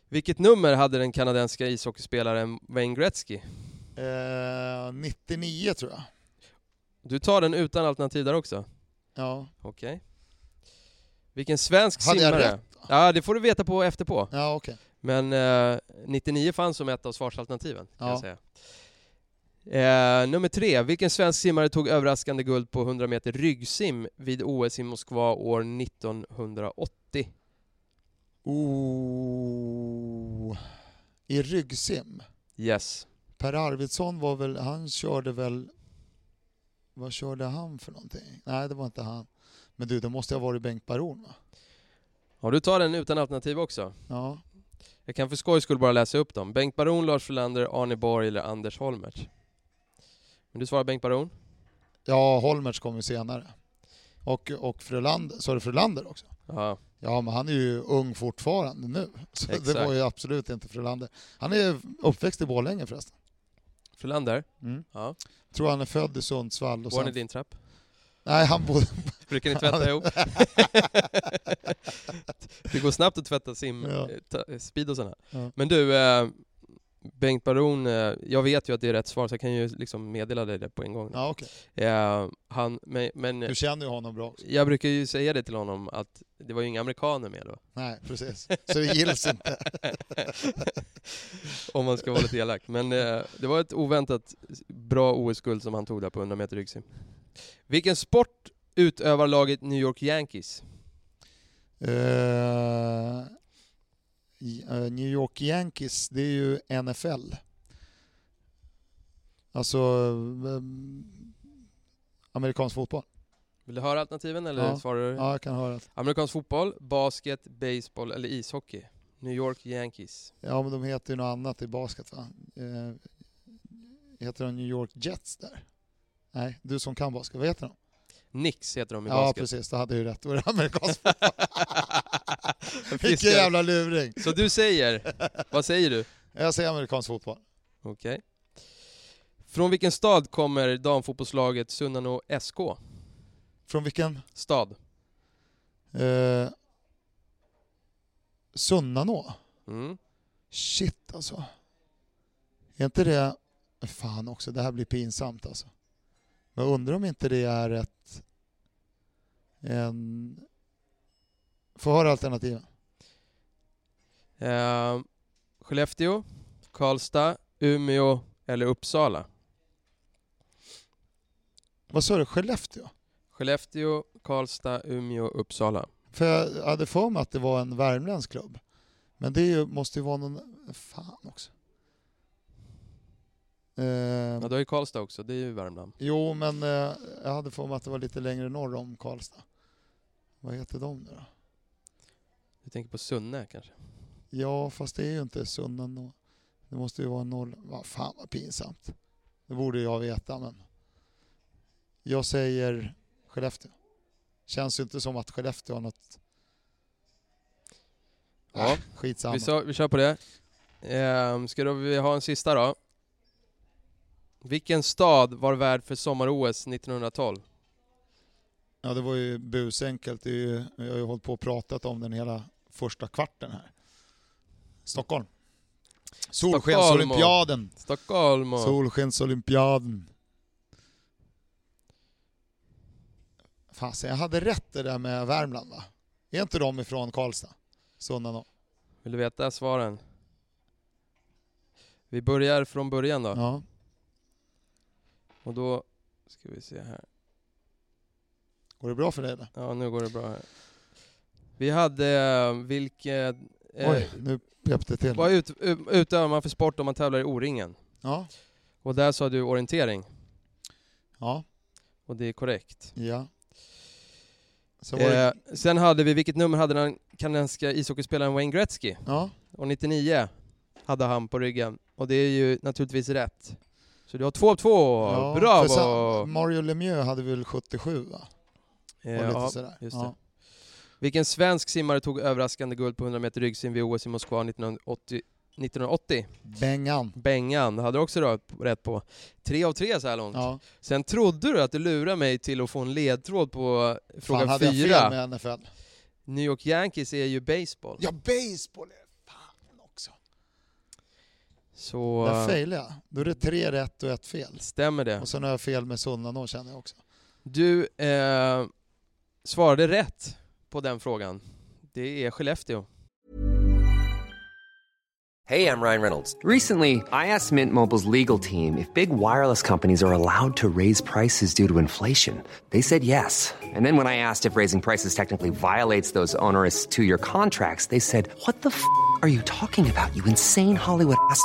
Vilket nummer hade den kanadensiska ishockeyspelaren Wayne Gretzky?
Eh, 99 tror jag.
Du tar den utan alternativ där också?
Ja.
Okej. Vilken svensk
Hade jag
simmare?
rätt?
Ja, det får du veta på efterpå.
Ja, okej.
Men eh, 99 fanns som ett av svarsalternativen, kan
Ja.
jag säga. Eh, nummer tre. Vilken svensk simmare tog överraskande guld på 100 meter ryggsim vid OS i Moskva år 1980?
Oh. I ryggsim.
Yes.
Per Arvidsson var väl, han körde väl, vad körde han för någonting? Nej, det var inte han. Men du, det måste ha varit Bengt Baron va?
Ja, du tar den utan alternativ också.
Ja.
Jag kan för skojs skull bara läsa upp dem. Bengt Baron, Lars Frölander, Arne Borg eller Anders Holmertz. Men du svarar Bengt Baron?
Ja, Holmertz kom ju senare. Och, och Frölander, sa du Frölander också?
Ja.
Ja, men han är ju ung fortfarande nu. (laughs) Så det
Exakt.
var ju absolut inte Frölander. Han är uppväxt i Borlänge förresten.
Frölander?
Mm.
Ja.
Tror han är född i Sundsvall. Och
Var han i din trapp?
Nej, han bodde...
Brukar ni (laughs) tvätta ihop? (laughs) det går snabbt att tvätta sim,
Ja.
eh, ta- speed och sådana.
Ja.
Men du, eh, Bengt Baron, eh, jag vet ju att det är rätt svar så jag kan ju liksom meddela dig det på en gång.
Ja, okej.
Eh, han, men, men
Du känner ju honom bra också.
jag brukar ju säga det till honom att det var ju inga amerikaner med då.
Nej, precis. Så det gills inte. (laughs)
Om man ska vara lite elak. Men eh, det var ett oväntat bra OS-guld som han tog där på 100 meter ryggsim. Vilken sport utövar laget New York Yankees?
Eh, New York Yankees, det är ju NFL. Alltså amerikansk fotboll.
Vill du höra alternativen eller
Ja.
svarar du?
Ja, jag kan höra.
Amerikansk fotboll, basket, baseball eller ishockey? New York Yankees.
Ja, men de heter ju något annat i basket va? Eh, heter de New York Jets där? Nej, du som kan basket, vad heter de?
Knicks heter de i
Ja,
basket.
precis, då hade jag ju rätt. Då är det amerikansk fotboll. (laughs) Vilken jävla luring!
Så du säger, vad säger du?
Jag säger amerikansk fotboll.
Okej. Från vilken stad kommer damfotbollslaget Sunnanå SK?
Från vilken?
Stad.
Eh, Sunnanå?
Mm.
Shit alltså. Är inte det... Fan också, det här blir pinsamt alltså. Men jag undrar om inte det är ett... En... Få höra alternativen.
Eh, Skellefteå, Karlstad, Umeå eller Uppsala?
Vad sa du? Skellefteå?
Skellefteå, Karlstad, Umeå, Uppsala.
För jag hade för mig att det var en värmländsk klubb. Men det ju, måste ju vara någon... Fan också. Eh,
Ja, du har ju Karlstad också, det är ju Värmland.
Jo, men eh, jag hade för mig att det var lite längre norr om Karlstad. Vad heter de nu då?
Du tänker på Sunne kanske?
Ja, fast det är ju inte och Det måste ju vara noll. Vad fan vad pinsamt. Det borde jag veta, men jag säger Skellefteå. Känns ju inte som att Skellefteå har något...
Ja,
Äh, skitsamma.
vi, sa, vi kör på det. Ehm, ska då vi ha en sista då? Vilken stad var värd för sommar-OS 1912?
Ja, det var ju busenkelt. Det ju, jag har ju hållit på och pratat om den hela första kvarten här. Stockholm. Solskensolympiaden.
Stockholm och...
Solskensolympiaden. Fasen, jag hade rätt det där med Värmland va? Är inte de ifrån Karlstad? Sunnanå.
Vill du veta svaren? Vi börjar från början då.
Ja.
Och då ska vi se här.
Går det bra för dig eller?
Ja, nu går det bra här. Vi hade eh, vilket... Eh,
Oj, nu pep det till.
vad ut, utövar man för sport om man tävlar i O-ringen?
Ja.
Och där sa du orientering.
Ja.
Och det är korrekt.
Ja. Var det,
Eh, sen hade vi, vilket nummer hade den kanadensiska ishockeyspelaren Wayne Gretzky?
ja.
Och 99 hade han på ryggen. Och det är ju naturligtvis rätt. Så du har två av två.
ja.
Bravo!
Mario Lemieux hade väl 77 va?
Eh, ja,
sådär.
just
ja.
Vilken svensk simmare tog överraskande guld på 100 meter ryggsim vid OS i Moskva 1980? 1980?
Bengan.
Bengan, hade du också då rätt på. Tre av tre så här långt.
Ja.
Sen trodde du att du lurade mig till att få en ledtråd på fråga
Fan, hade jag
fyra.
fel med NFL?
New York Yankees är ju baseball.
Ja, baseball är fan också.
Så
Där failade jag. Då är det tre rätt och ett fel.
stämmer det.
Och sen har jag fel med Sunnanå känner jag också.
Du eh, svarade rätt på den frågan. Det är Skellefteå.
Hey, I'm Ryan Reynolds. Recently, I asked Mint Mobile's legal team if big wireless companies are allowed to raise prices due to inflation. They said yes. And then when I asked if raising prices technically violates those onerous two year contracts, they said, What the f are you talking about, you insane Hollywood ass?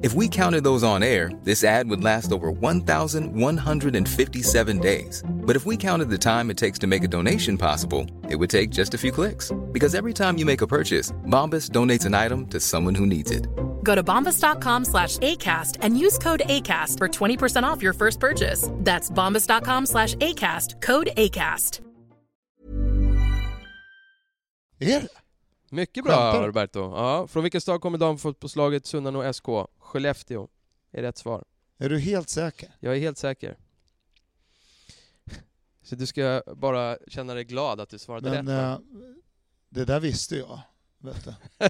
If we counted those on air, this ad would last over 1,157 days. But if we counted the time it takes to make a donation possible, it would take just a few clicks. Because every time you make a purchase, Bombas donates an item to someone who needs it.
Go to bombas.com slash ACAST and use code ACAST for 20% off your first purchase. That's bombas.com slash ACAST, code ACAST.
Är det?
Mycket bra
Skämtar du?
Roberto. Ja, från vilken stad kommer damfotbollslaget Sunnanå SK? Skellefteå är rätt svar.
Är du helt säker?
Jag är helt säker. (laughs) Så du ska bara känna dig glad att du svarade
Men
rätt.
eh, det där visste jag. Vet du. (laughs)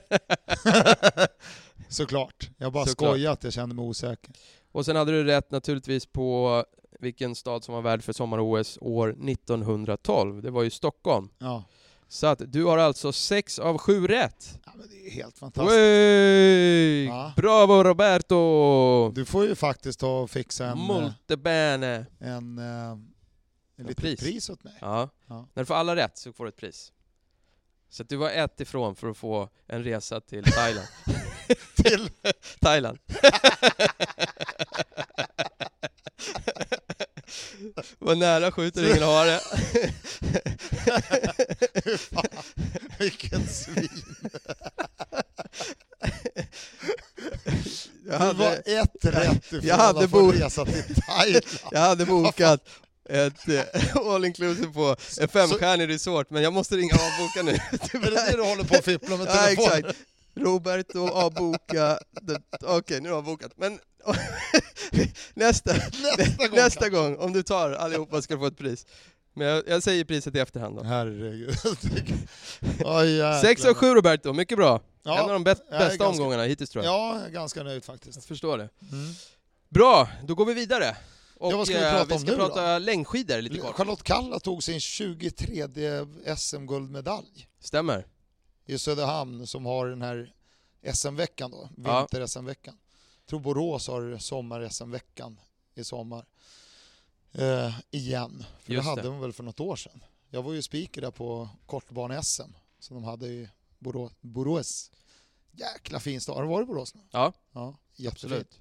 Såklart. Jag bara
Såklart.
skojade att jag kände mig osäker.
Och sen hade du rätt naturligtvis på vilken stad som var värd för sommar-OS år 1912. Det var ju Stockholm.
Ja.
Så att du har alltså sex av sju rätt.
ja men det är helt fantastiskt.
Wey!
Ja.
Bravo Roberto!
Du får ju faktiskt ta och fixa en, eh,
Molte bene!
en, eh, en litet
pris.
pris. åt mig.
Ja.
Ja.
När du får alla rätt så får du ett pris. Så att du var ett ifrån för att få en resa till Thailand. (laughs)
Till (laughs)
Thailand. (laughs) (laughs) Var nära skjuter ingen hare.
Fan, (laughs) vilket svin.
Jag
Du var
hade,
ett rätt ifrån
jag hade
att få resa till Thailand. (laughs)
jag hade bokat ett eh, all inclusive på en femstjärnig resort, men jag måste ringa och avboka nu.
Är det det du håller på att fippla med
Ja,
telefonen?
exakt. Roberto avboka. Okej, nu har jag bokat. Men (laughs) nästa,
Nästa gång. (laughs)
nästa gång, om du tar allihopa ska du få ett pris. Men jag, jag säger priset i efterhand då.
Herregud. (laughs) Jäklar.
6 av 7 Roberto, mycket bra.
Ja,
en av de
jag
bästa
ganska-
omgångarna hittills tror jag.
Ja, jag är ganska nöjd
Jag
faktiskt.
förstår det.
Mm.
Bra, då går vi vidare. Och
Ja, vad ska vi
eh,
prata
vi
om
ska
nu då?
prata längdskidor lite kort.
Charlotte Kalla tog sin 23 SM-guldmedalj
Stämmer.
i Söderhamn som har den här SM-veckan då,
Ja.
vinter-SM-veckan. Jag tror Borås har sommar-SM-veckan i sommar. Eh, igen, för
Just
det hade
det.
de väl för något år sedan. Jag var ju speaker där på kortbane-SM som de hade i Borå- Borås. Jäkla fin stad. Har du varit i Borås nu?
Ja,
Ja, jättefint.
absolut.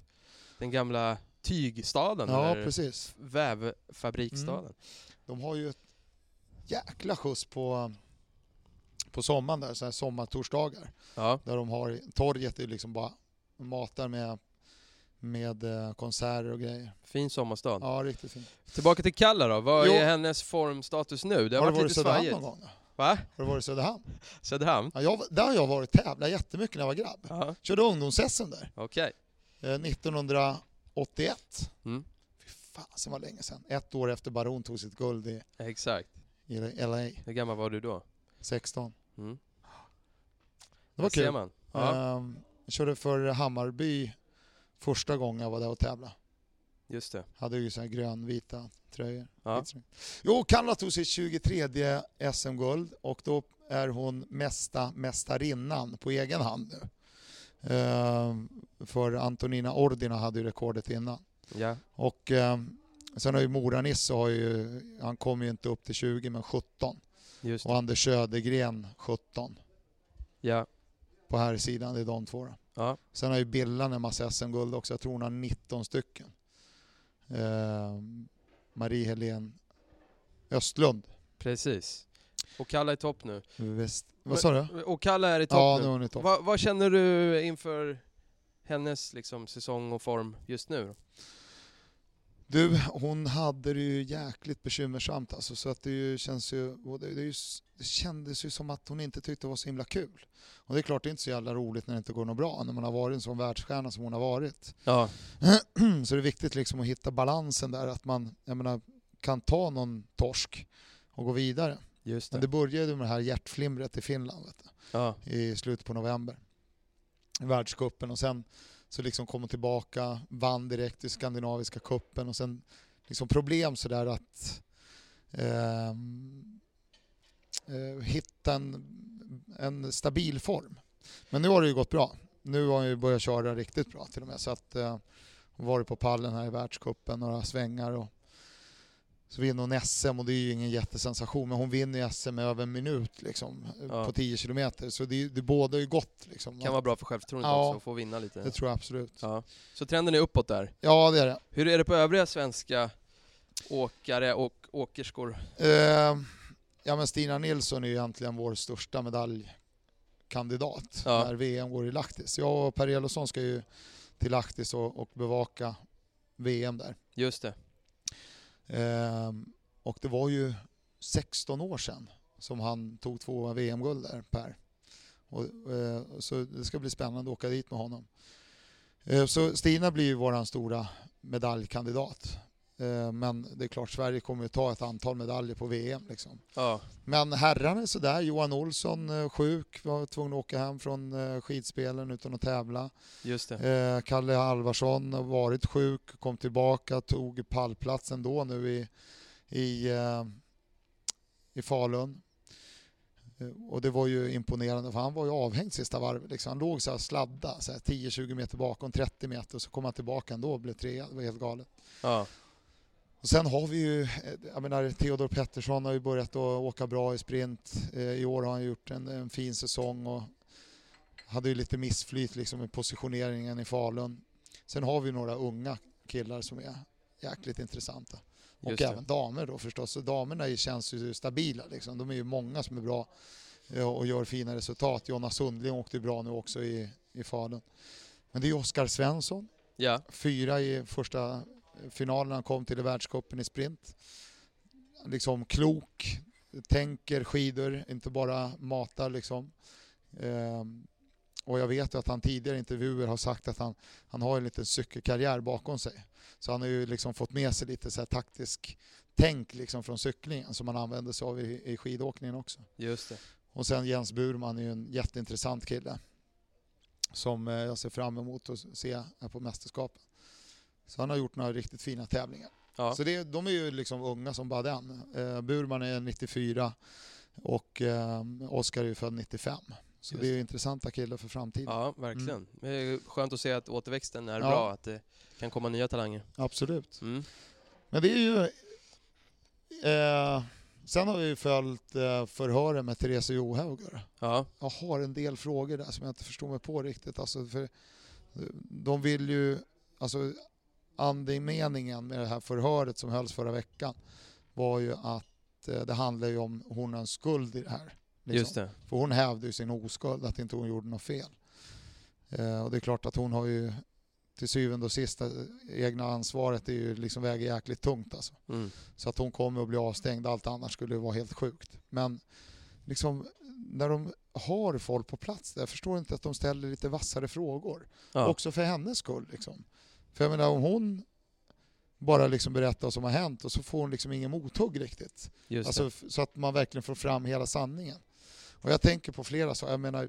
Den gamla tygstaden,
Ja,
eller
precis.
vävfabriksstaden.
De har ju ett jäkla skjuts på, på sommaren där, så här sommartorsdagar.
Ja,
Där de har, torget är liksom bara, matar med, med eh, konserter och grejer.
fin sommarstad.
Ja, riktigt fint.
Tillbaka till Kalla då, vad
Jo.
är hennes formstatus nu? Det har,
har du
varit
varit i
lite
Söderhamn
svajigt.
någon gång?
Va?
Har du varit i Söderhamn?
Söderhamn?
Ja, jag, där har jag varit tävlat jättemycket när jag var grabb.
Ja,
Körde ungdoms-SM där,
okej.
eh, 1981.
Mm.
Fy fasen vad länge sedan. Ett år efter Baron tog sitt guld i,
Exakt.
i LA,
Hur gammal var du då?
16.
Mm.
Det var
ser
kul.
man. Ja,
Ehm, jag körde för Hammarby första gången jag var där och tävlade.
just det.
Hade ju så här grönvita tröjor.
Ja.
Jo, Kanada tog sitt 23 SM-guld och då är hon mesta mästarinnan på egen hand nu. Ehm, för Antonina Ordina hade ju rekordet innan.
Ja,
Och ehm, sen har ju Mora-Nisse, har ju, han kom ju inte upp till 20 men 17.
just
Och. Anders Södergren 17
Ja,
på här sidan, det är de två då.
Ja.
Sen har ju Billan en massa SM-guld också. Jag tror hon har 19 stycken. Ehm, Marie-Helene Östlund.
precis. Och Kalla är topp nu.
Väst... Vad sa du?
Och Kalla är i topp
Ja,
nu.
är i topp.
Vad, vad känner du inför hennes liksom, säsong och form just nu? då?
Du, hon hade det ju jäkligt bekymmersamt alltså, så att det ju känns ju, det, det, ju, det kändes ju som att hon inte tyckte det var så himla kul. Och det är klart det är inte så jävla roligt när det inte går något bra, när man har varit en sån världsstjärna som hon har varit.
Ja, (clears throat)
så det är viktigt liksom att hitta balansen där, att man jag menar, kan ta någon torsk och gå vidare.
just
Men
det.
det började med det här hjärtflimret i Finland vet du,
Ja,
i slutet på november. I världscupen och sen så liksom kom hon tillbaka, vann direkt i skandinaviska kuppen och sen liksom problem sådär att eh, eh, hitta en, en stabil form. Men nu har det ju gått bra. Nu har hon ju börjat köra riktigt bra till och med. Så att, eh, hon varit på pallen här i världscupen några svängar. Och, så vinner hon SM och det är ju ingen jättesensation. Men hon vinner ju SM med över en minut liksom,
Ja.
på 10 kilometer. Så det, det båda ju gott. Liksom.
Kan vara bra för självförtroendet
Ja.
också att få vinna lite.
Det tror jag absolut.
Ja. Så trenden är uppåt där.
Ja, det är det.
Hur är det på övriga svenska åkare och åkerskor?
Eh, ja, men Stina Nilsson är ju egentligen vår största medaljkandidat
Ja.
när VM går i Lahtis. Jag och Per Elofsson ska ju till Lahtis och, och bevaka VM där.
Just det.
Ehm, och det var ju 16 år sedan som han tog två VM-guld där, Per. Och, eh, så det ska bli spännande att åka dit med honom. Eh, så Stina blir ju vår stora medaljkandidat. Eh, men det är klart, Sverige kommer ju ta ett antal medaljer på VM. Liksom.
Ja,
Men herrarna är sådär. Johan Olsson eh, sjuk, var tvungen att åka hem från eh, skidspelen utan att tävla.
just det.
Kalle Alvarsson har varit sjuk, kom tillbaka, tog pallplatsen då nu i, i, i Falun. Och det var ju imponerande för han var ju avhängd sista varvet. Liksom. Han låg så här sladda, så här 10-20 meter bakom, 30 meter och så kom han tillbaka ändå och blev trea. Det var helt galet.
Ja,
Och sen har vi ju, eh, jag menar Theodor Pettersson har ju börjat att åka bra i sprint. Eh, I år har han gjort en, en fin säsong och hade ju lite missflyt liksom i positioneringen i Falun. Sen har vi några unga killar som är jäkligt intressanta. Och
Just det.
även damer då förstås. Så damerna känns ju stabila liksom. De är ju många som är bra eh, och gör fina resultat. Jonna Sundling åkte bra nu också i, i Falun. Men det är ju Oskar Svensson
ja,
fyra i första finalen han kom till i världscupen i sprint. Liksom klok, tänker skidor, inte bara matar liksom. Ehm, och jag vet ju att han tidigare intervjuer har sagt att han, han har en liten cykelkarriär bakom sig. Så han har ju liksom fått med sig lite så här taktisk tänk liksom från cyklingen som han använder sig av i, i skidåkningen också.
just det.
Och sen Jens Burman är ju en jätteintressant kille som eh, jag ser fram emot att se här på mästerskapen. Så han har gjort några riktigt fina tävlingar.
Ja,
Så det, de är ju liksom unga som bara den. Eh, Burman är 94 och eh, Oskar är ju född 95. Så
Just
det är ju intressanta killar för framtiden.
ja verkligen. Det är skönt att se att återväxten är
Mm. Ja.
bra, att det kan komma nya talanger.
Absolut.
Mm.
Men det är ju... Eh, sen har vi ju följt eh, förhören med Therese Johaug.
Ja,
jag har en del frågor där som jag inte förstår mig på riktigt. Alltså för de vill ju, alltså andemeningen med det här förhöret som hölls förra veckan var ju att eh, det handlar ju om honens skuld i det här. liksom.
just det.
För hon hävde ju sin oskuld, att inte hon gjorde något fel. Eh, och det är klart att hon har ju till syvende och sist eh, egna ansvaret är ju liksom väger jäkligt tungt alltså.
Mm.
Så att hon kommer att bli avstängd, allt annat skulle ju vara helt sjukt. Men liksom när de har folk på plats där, jag förstår inte att de ställer lite vassare frågor.
Ja.
Också för hennes skull. Liksom. För jag menar om hon bara liksom berättar vad som har hänt och så får hon liksom ingen mothugg riktigt. Alltså, så att man verkligen får fram hela sanningen. Och jag tänker på flera saker. Jag menar,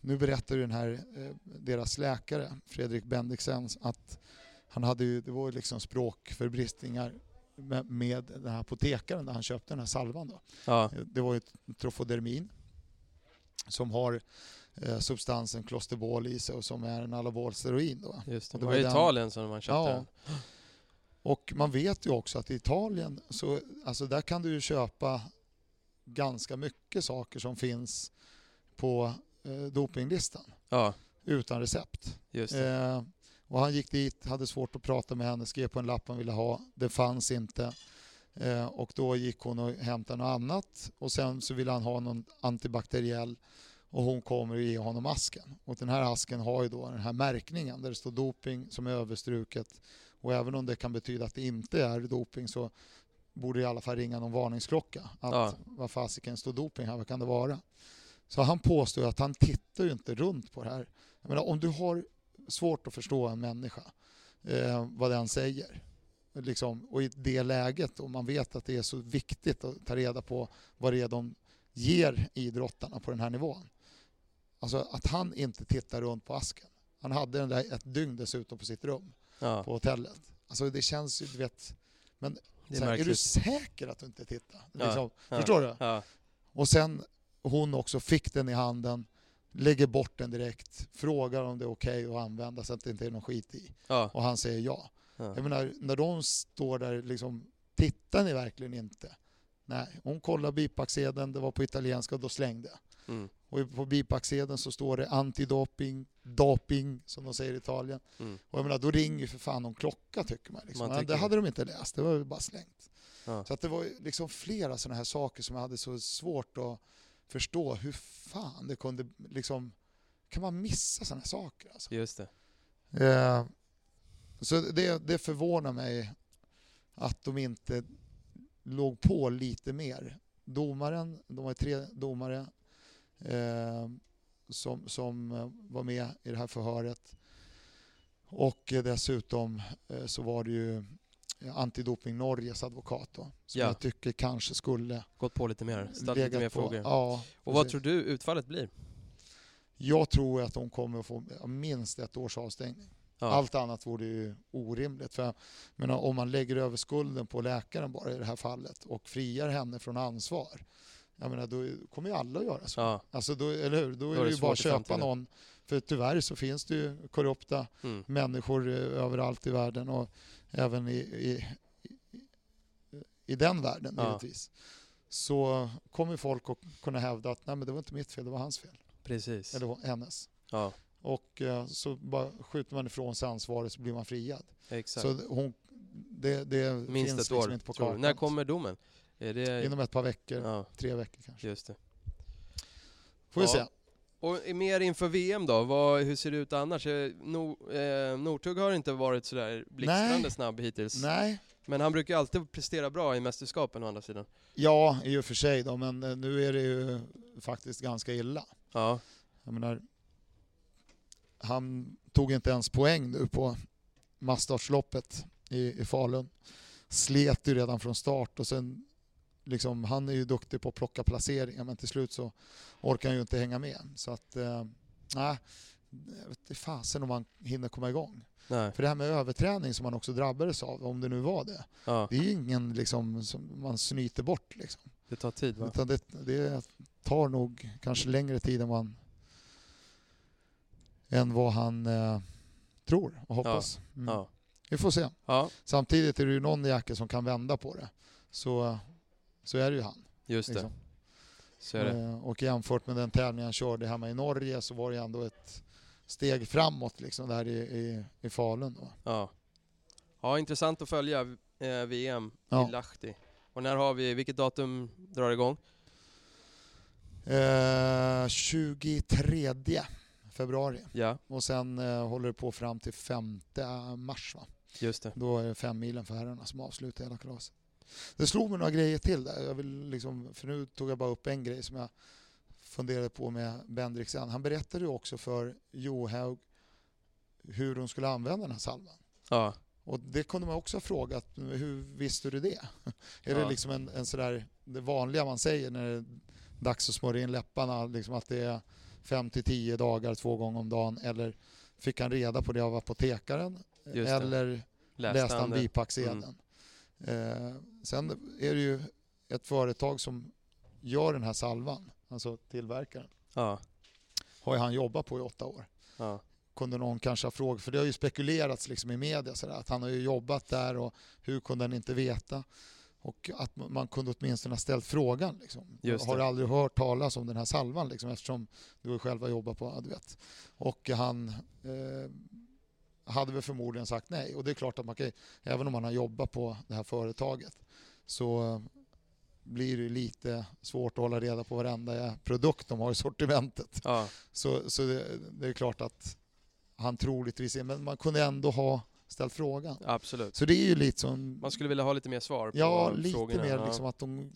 nu berättar ju den här, eh, deras läkare, Fredrik Bendiksen, att han hade ju, det var liksom språkförbristningar med, med den här apotekaren där han köpte den här salvan. Då.
Ja,
Det var ju trofodermin som har substansen klosterbol i sig och som är en anabolsteroid. Då.
just det. Det var
var
i Italien som man köpte
Ja.
den.
Och man vet ju också att i Italien, så, alltså där kan du ju köpa ganska mycket saker som finns på eh, dopinglistan
Ja,
utan recept. Eh, och han gick dit, hade svårt att prata med henne, skrev på en lapp han ville ha. Det fanns inte. Eh, och då gick hon och hämtade något annat och sen så ville han ha någon antibakteriell och hon kommer och ger honom asken. Och den här asken har ju då den här märkningen där det står doping som är överstruket. Och även om det kan betyda att det inte är doping så borde det i alla fall ringa någon varningsklocka. Att
Ja.
vad fasiken står doping här, vad kan det vara? Så han påstår att han tittar ju inte runt på det här. Jag menar, om du har svårt att förstå en människa, eh, vad den säger, liksom, och i det läget, och man vet att det är så viktigt att ta reda på vad det är de ger idrottarna på den här nivån. Alltså att han inte tittar runt på asken. Han hade den där ett dygn dessutom på sitt rum
Ja,
på hotellet. Alltså det känns ju, du vet, men
är
här, är du säker att du inte tittar?
Ja,
Liksom,
ja.
Förstår du? Och sen hon också fick den i handen. lägger bort den direkt, frågar om det är okej att använda så att det inte är någon skit i. Och han säger ja.
Ja.
Jag menar, när de står där, liksom, tittar ni verkligen inte? Nej, hon kollar bipacksedeln, det var på italienska och då slängde.
Mm.
Och på bipacksedeln så står det antidoping, doping som de säger i Italien.
Mm.
Och jag menar, då ringer ju för fan någon klocka tycker man. Liksom.
Man tycker
det hade de inte läst, det var ju bara slängt.
Ja.
Så att det var liksom flera sådana här saker som jag hade så svårt att förstå hur fan det kunde liksom... Kan man missa sådana här saker? Alltså?
Just det.
Eh, så det, det förvånar mig att de inte låg på lite mer. Domaren, de var tre domare som, som eh, var med i det här förhöret. Och eh, dessutom eh, så var det ju Antidoping Norges advokat då, som
Ja.
jag tycker kanske skulle
Gått på lite mer, ställt lite mer
på-
frågor.
Ja,
och vad
precis.
tror du utfallet blir?
Jag tror att de kommer att få minst ett års avstängning.
Ja.
Allt annat vore ju orimligt. För jag menar, om man lägger över skulden på läkaren bara i det här fallet och friar henne från ansvar. Jag menar, då kommer ju alla att göra så.
Ja.
Alltså då, eller hur? Då är,
Då är
det
det
ju bara att köpa
framtiden.
någon. För tyvärr så finns det ju korrupta
Mm.
människor eh, överallt i världen och även i, i, i, den världen
Ja.
givetvis. Så kommer folk att kunna hävda att Nej, men det var inte mitt fel, det var hans fel.
Precis.
Eller hennes.
Ja,
Och eh, så bara skjuter man ifrån sig ansvaret så blir man friad.
exakt.
Så hon, det, det
Minst
finns
ett
liksom
år.
inte på kartan.
När kommer domen? Det...
Inom ett par veckor,
Ja,
tre veckor kanske.
just det.
Får vi
Ja.
se.
Och mer inför VM då, vad, hur ser det ut annars? Eh, No, eh, Northug har inte varit sådär blixtrande snabb hittills.
Nej,
Men han brukar alltid prestera bra i mästerskapen å andra sidan.
ja i och för sig då, men eh, nu är det ju faktiskt ganska illa.
Ja,
Jag menar, han tog inte ens poäng nu på masstartsloppet i, i Falun. Slet ju redan från start och sen liksom, han är ju duktig på att plocka placeringar men till slut så orkar han ju inte hänga med. Så att, eh, nej, jag vet inte fasen om han hinner komma igång.
nej.
För det här med överträning som han också drabbades av, om det nu var det,
Ja,
det är ju ingen liksom, som man snyter bort. Liksom.
det tar tid va?
Utan det, det tar nog kanske längre tid än han, än vad han eh, tror och hoppas. Mm.
Ja.
Vi får se.
ja,
Samtidigt är det ju någon jäkel som kan vända på det. Så, så är det ju han.
just det.
Liksom.
Så är det.
Eh, Och jämfört med den tävling han körde hemma i Norge så var det ändå ett steg framåt liksom där i, i, i Falun. Då.
Ja. ja, intressant att följa eh, VM
Ja.
i Lahti. Och när har vi, vilket datum drar igång?
Eh, 23 februari
Ja,
och sen eh, håller det på fram till 5 mars. Va?
just det.
Då är det fem milen för herrarna som avslutar hela kalaset. Det slog mig några grejer till där. Jag vill liksom, för nu tog jag bara upp en grej som jag funderade på med Bendriksen. Han berättade ju också för Johaug hur hon skulle använda den här salvan.
Ja,
Och det kunde man också ha frågat, hur visste du det? (laughs) är det
Ja.
liksom en, en sådär, det vanliga man säger när det är dags att smörja in läpparna, liksom att det är 5 till 10 dagar två gånger om dagen, eller fick han reda på det av apotekaren?
Just det.
eller läste han
det?
bipacksedeln. Eh, sen är det ju ett företag som gör den här salvan, alltså tillverkaren,
Ja,
har ju han jobbat på i åtta år.
ja,
Kunde någon kanske ha frågat, för det har ju spekulerats liksom i media sådär, att han har ju jobbat där och hur kunde han inte veta? Och att man kunde åtminstone ha ställt frågan. Liksom. Har du aldrig hört talas om den här salvan liksom, eftersom du har själva jobbat på, du vet. Och han eh, hade väl förmodligen sagt nej. Och det är klart att man kan, även om man har jobbat på det här företaget så blir det lite svårt att hålla reda på varenda produkt de har i sortimentet.
ja,
Så, så det, det är klart att han troligtvis är, men man kunde ändå ha ställt frågan.
absolut.
Så det är ju lite som,
Man skulle vilja ha lite mer svar på
ja lite
frågorna.
mer
ja.
liksom att de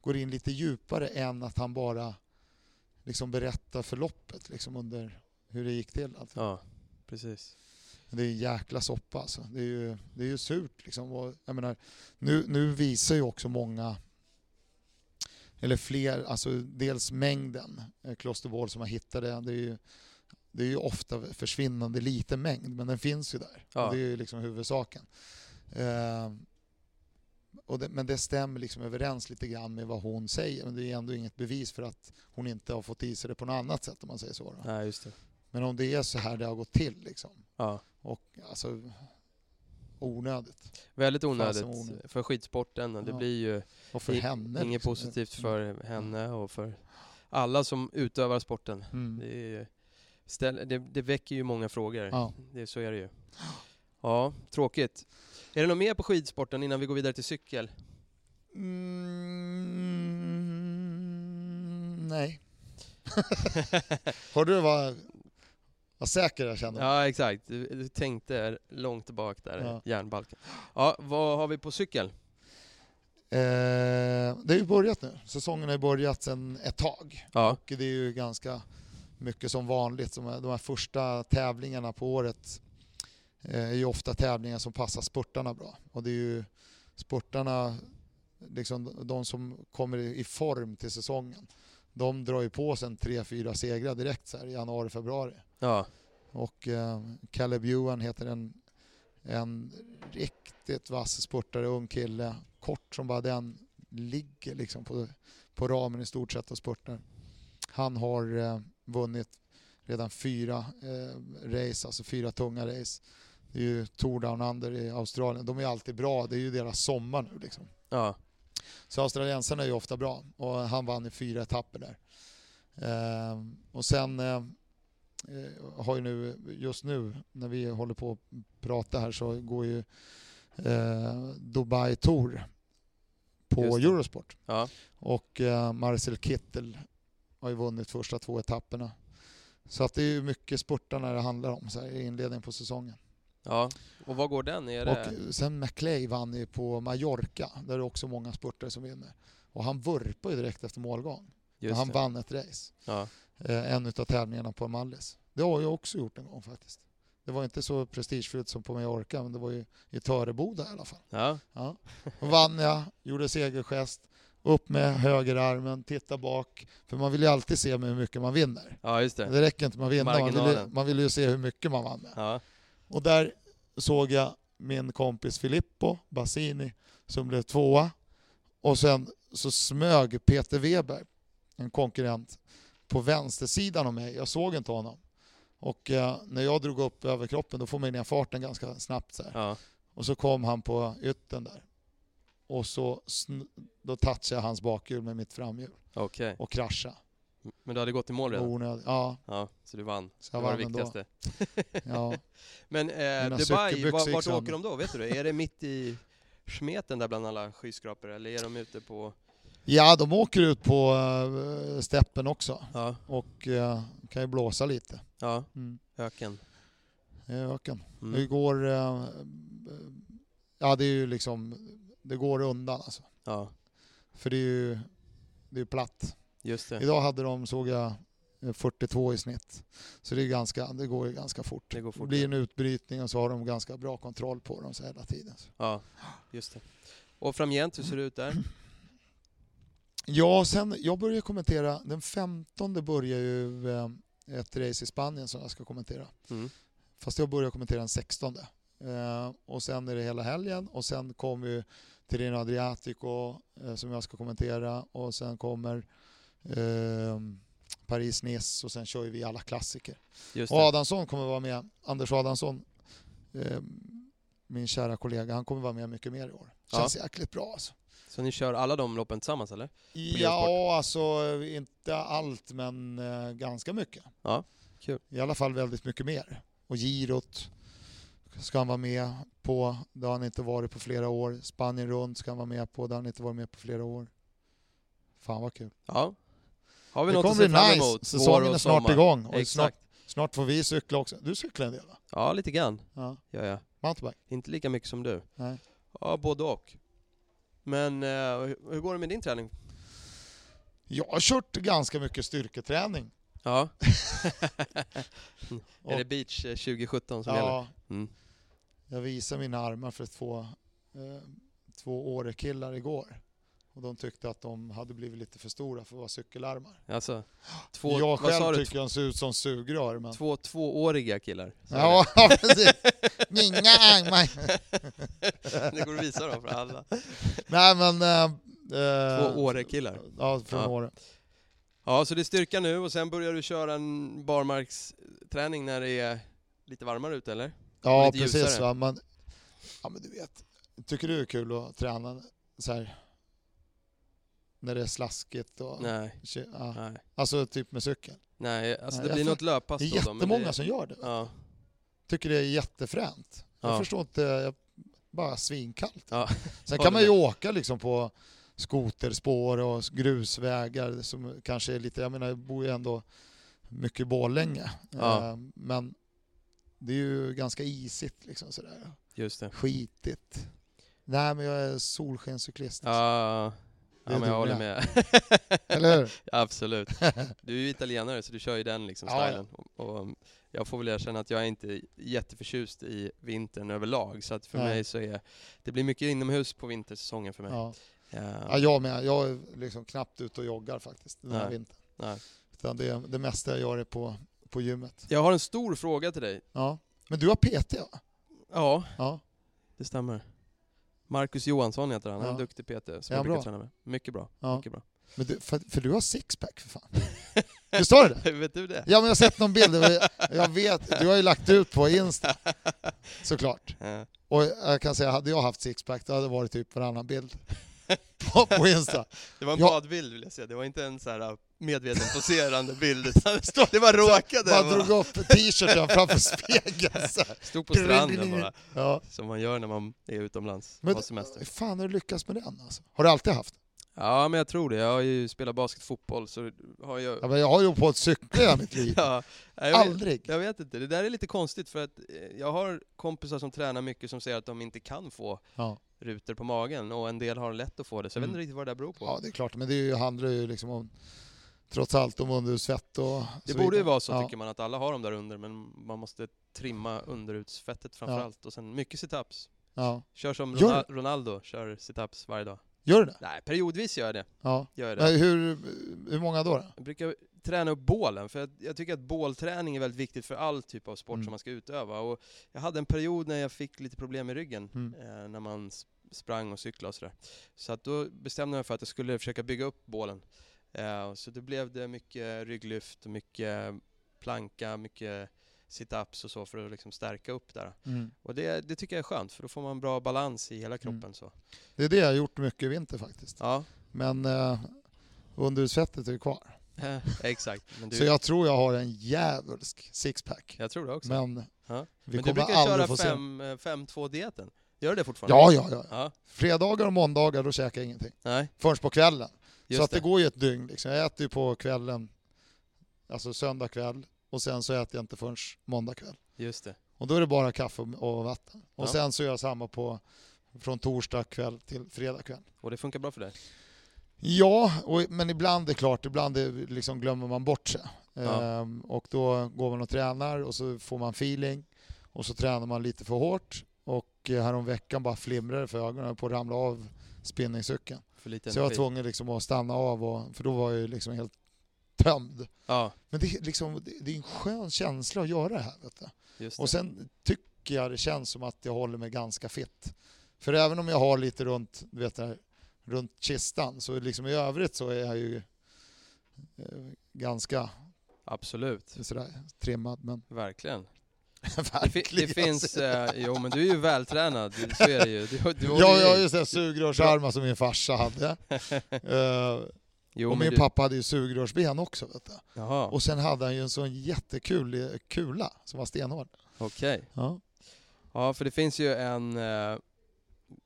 går in lite djupare än att han bara liksom berättar förloppet liksom under hur det gick till. Alltså.
Ja, precis.
Det är en jäkla soppa alltså. Det är ju, det är ju surt liksom. Och jag menar, nu, nu visar ju också många eller fler, alltså dels mängden eh, klostervård som har hittat det. Är ju, det är ju ofta försvinnande liten mängd, men den finns ju där.
Ja.
Det är ju liksom huvudsaken. Eh, det, men det stämmer liksom överens lite grann med vad hon säger. Men det är ändå inget bevis för att hon inte har fått i sig det på något annat sätt om man säger så. Då.
Nej, just det.
Men om det är så här det har gått till liksom.
Ja.
Och alltså onödigt.
Väldigt onödigt
onödigt.
för skidsporten. Det
Ja.
blir ju
Och för
i-
henne.
inget
liksom.
positivt för henne och för alla som utövar sporten.
Mm.
Det, ju- ställ, det, det väcker ju många frågor.
Ja.
Det, så är det ju. Ja, tråkigt. Är det något mer på skidsporten innan vi går vidare till cykel?
Mm, nej. (laughs) Har du vad, vad säker jag känner?
Ja, exakt. Du, du tänkte långt bak där,
Ja.
järnbalken. Ja, vad har vi på cykel?
Eh, det har ju börjat nu. Säsongen har ju börjat sedan ett tag.
Ja,
Och det är ju ganska mycket som vanligt. Som de här första tävlingarna på året eh, är ju ofta tävlingar som passar spurtarna bra. Och det är ju spurtarna, liksom de som kommer i i form till säsongen, de drar ju på sig en tre, fyra segrar direkt så här, i januari, februari.
Ja,
Och eh, Caleb Ewan heter en, en riktigt vass spurtare, ung kille. Kort som bara den, ligger liksom på, på ramen i stort sett och spurtar. Han har eh, vunnit redan fyra eh, race, alltså fyra tunga race. Det är ju Tour Down Under i Australien. De är alltid bra, det är ju deras sommar nu liksom.
ja,
Så australiensarna är ju ofta bra och han vann i fyra etapper där. Eh, och sen eh, har ju nu, just nu när vi håller på att prata här så går ju eh, Dubai Tour på. Eurosport.
ja.
Och eh, Marcel Kittel har ju vunnit första två etapperna. Så att det är ju mycket spurtarna det handlar om så här, i inledningen på säsongen.
ja. Och vad går den? Är det...
Och sen McClay vann ju på Mallorca, där är det också många spurtare som vinner. Och han vurpar ju direkt efter målgång. Han
det.
vann ett race.
Ja,
Eh, en utav tävlingarna på Mallis. Det har jag också gjort en gång faktiskt. Det var inte så prestigefyllt som på Mallorca, men det var ju i Töreboda i alla fall.
ja,
Ja. Då vann jag, gjorde segergest, upp med högerarmen, titta bak. För man vill ju alltid se med hur mycket man vinner.
ja just det.
Det räcker inte med att vinna, man vill, ju, man vill ju se hur mycket man vann med.
Ja,
Och där såg jag min kompis Filippo Bassini som blev tvåa. Och sen så smög Peter Weber, en konkurrent, på vänstersidan av mig. Jag såg inte honom. Och eh, när jag drog upp överkroppen då får man ner farten ganska snabbt. Så
ja,
Och så kom han på ytten där. Och så då touchade jag hans bakhjul med mitt framhjul
okej.
och kraschade.
Men du hade gått i mål redan?
Onödigt. Ja,
Ja, så du vann.
så
Det var det
vann ändå.
viktigaste. (laughs)
Ja. (laughs)
Men eh, Dubai, vart, vart åker de då? Vet du det? Är det mitt i smeten där bland alla skyskrapor eller är de ute på...
ja, de åker ut på uh, steppen också.
Ja,
och eh, kan ju blåsa lite.
ja,
Mm.
öken.
Det öken.
Mm.
Det går... eh, ja, det är ju liksom... Det går undan alltså.
Ja,
För det är ju det är platt.
just det.
Idag hade de, såg jag, eh, 42 i snitt. Så det, är ganska, det går ju ganska fort.
Det går fort,
blir
ja.
en utbrytning och så har de ganska bra kontroll på dem så hela tiden.
Ja, just det. Och framgent, hur ser det ut där?
Ja, sen, jag börjar kommentera, den 15 börjar ju eh, ett race i Spanien som jag ska kommentera.
Mm.
Fast jag börjar kommentera den 16. Eh, och sen är det hela helgen och sen kommer ju Tirreno Adriatico eh, som jag ska kommentera och sen kommer eh, Paris-Nice och sen kör vi alla klassiker. Och. Adamsson kommer vara med, Anders Adamsson, eh, min kära kollega, han kommer vara med mycket mer i år.
Ja.
Känns jäkligt bra alltså.
Så ni kör alla de loppen tillsammans eller?
Ja, alltså inte allt men eh, ganska mycket.
Ja, kul.
I alla fall väldigt mycket mer. Och girot ska han vara med på. Det har han inte varit på flera år. Spanien runt ska han vara med på. Det har han inte varit med på flera år. Fan vad kul.
Ja. Har vi
Det
något att
kommer
se
bli nice.
emot?
Säsongen är snart
sommar.
igång. Och
Exakt.
snart, snart får vi cykla också. Du cyklar en del va?
Ja, lite grann.
Ja.
Ja, ja.
Mountainbike?
Inte lika mycket som du.
Nej.
Ja, både och. Men eh, hur- går det med din träning?
Jag har kört ganska mycket styrketräning.
Ja. (laughs) (laughs) Är det beach eh, 2017 som gäller?
Ja,
Mm.
jag visade mina armar för två, eh, två Åre-killar igår. Och de tyckte att de hade blivit lite för stora för att vara cykelarmar.
Alltså, två,
jag
vad sa
själv
du?
tycker de ser ut som sugrör. Men...
Två tvååriga killar? (laughs)
Ja, precis. Nja, nej.
det går att visa dem för alla.
Nej men... eh, eh,
Två Åre-killar.
Ja, från
Ja.
Åre.
Ja, så det är styrka nu och sen börjar du köra en barmarksträning när det är lite varmare ute eller?
Ja, precis. Va? Men, ja, men du vet, tycker du det är kul att träna så här när det är slaskigt? Och,
Nej,
Ja.
nej.
Alltså typ med cykel.
Nej, alltså
Nej,
det blir något löppass
Det är
då, då, men
jättemånga
det,
som gör det.
Ja,
Tycker det är jättefränt. Jag
Ja.
förstår inte, jag, bara svinkallt.
ja. (laughs)
Sen kan man ju åka liksom på skoterspår och grusvägar som kanske är lite, jag menar jag bor ju ändå mycket i Borlänge.
Ja.
Eh, Men det är ju ganska isigt liksom sådär.
just det.
Skitigt. Nej men jag är solskenscyklist.
Ja, ja men jag håller
med. (laughs) Eller hur? (laughs)
Absolut. Du är ju italienare så du kör ju den liksom
Ja, ja.
stilen. Och, och jag får väl erkänna att jag är inte jätteförtjust i vintern överlag. Så att för
Nej.
mig så är det blir mycket inomhus på vintersäsongen för mig.
Ja.
Ja.
Ja, jag med. Jag är liksom knappt ute och joggar faktiskt den här
Nej.
vintern.
Nej.
Utan det, det mesta jag gör är på, på gymmet.
Jag har en stor fråga till dig.
Ja. Men du har PT va?
Ja,
Ja.
det stämmer. Marcus Johansson heter han, han är en
Ja.
duktig PT som
Är
jag brukar
bra?
träna med. Mycket bra.
Ja.
Mycket bra.
Men du, för, för du har sixpack för fan. (laughs) Visst har du det?
Vet du det?
Ja men jag har sett någon bild. Jag- vet, du har ju lagt ut på Insta. Såklart.
Ja.
Och jag kan säga, hade jag haft sixpack då hade det varit typ varannan bild. På, på Insta.
Det var en badbild vill jag säga, det var inte en så här uh, medveten poserande bild utan det var råkade.
Bara
bara.
drog upp t-shirten framför spegeln. så här.
Stod på stranden bara,
Ja.
som man gör när man är utomlands
Men
på semester.
hur fan har du lyckats med den alltså? Har du alltid haft?
Ja men jag tror det, jag har ju spelat basket fotboll så har jag...
Ja, men jag har ju på cykla i hela mitt liv. (laughs)
Ja, jag vet,
Aldrig.
jag vet inte, det där är lite konstigt för att eh, jag har kompisar som tränar mycket som säger att de inte kan få
Ja.
rutor på magen och en del har lätt att få det, så jag vet
Mm.
inte riktigt vad det där beror på.
ja, det är klart. Men det ju, handlar ju liksom om, trots allt om underhudsfett och
det
så
borde ju
vidare.
vara så
ja.
tycker man, att alla har dem där under, men man måste trimma underutsfettet framförallt. Och sen mycket situps.
Ja.
Kör som Ronaldo, kör situps varje dag.
Gör du det?
Nej, periodvis gör jag det.
Ja.
Gör det.
Men hur, hur många då? då?
Jag brukar träna upp bålen, för jag, jag tycker att bålträning är väldigt viktigt för all typ av sport
Mm.
som man ska utöva. Och jag hade en period när jag fick lite problem med ryggen,
Mm.
eh, när man sprang och cyklade och sådär. Så att då bestämde jag mig för att jag skulle försöka bygga upp bålen. Eh, så då blev det mycket rygglyft, mycket planka, mycket sit-ups och så för att liksom stärka upp där.
Mm.
Och det, det tycker jag är skönt, för då får man bra balans i hela kroppen. Så.
Det är det jag har gjort mycket i vinter faktiskt.
Ja,
Men eh, underhudsfettet är ju kvar.
eh, (laughs) exakt. Du,
Så jag tror jag har en djävulsk sixpack.
jag tror det också.
Men
Ja.
vi
Men du brukar köra
få se...
5-2-dieten? Gör du det fortfarande?
Ja, ja, ja.
ja.
Fredagar och måndagar då käkar jag ingenting.
Nej,
Förrän på kvällen.
just
så att det.
det.
går ju ett dygn. Liksom. Jag äter ju på kvällen, alltså söndag kväll. Och sen så äter jag inte förrän måndag kväll.
Just det.
Och då är det bara kaffe och- vatten. Och
Ja.
sen så gör jag samma på från torsdag kväll till fredag kväll.
Och det funkar bra för dig?
Ja, och, men ibland är det klart, ibland är, liksom glömmer man bort sig.
Ja.
Ehm, och då går man och tränar och så får man feeling. Och så tränar man lite för hårt. Och eh, häromveckan bara flimrade för ögonen, jag på att ramla av spinningcykeln. Så jag var tvungen liksom att stanna av, och, för då var jag liksom helt tömd.
Ja,
Men det, är liksom, det, det är en skön känsla att göra det här. Vet du.
just det.
Och sen tycker jag det känns som att jag håller mig ganska fit. För även om jag har lite runt, du vet, det här, runt kistan så liksom i övrigt så är jag ju eh, ganska
Absolut.
sådär trimmad. Men
Verkligen. (laughs) Det,
verkligen.
det finns... Eh, jo, men du är ju vältränad. Du, så är det ju. Du, du (laughs) håller
Ja,
ju
jag har
i.
ju sådana sugrörsarmar som min farsa hade. (laughs) Eh,
Jo,
och min
du,
pappa hade ju sugrörsben också. Vet du.
Jaha,
Och sen hade han ju en sån jättekul eh, kula som var stenhård.
okej.
Ja.
Ja, för det finns ju en eh,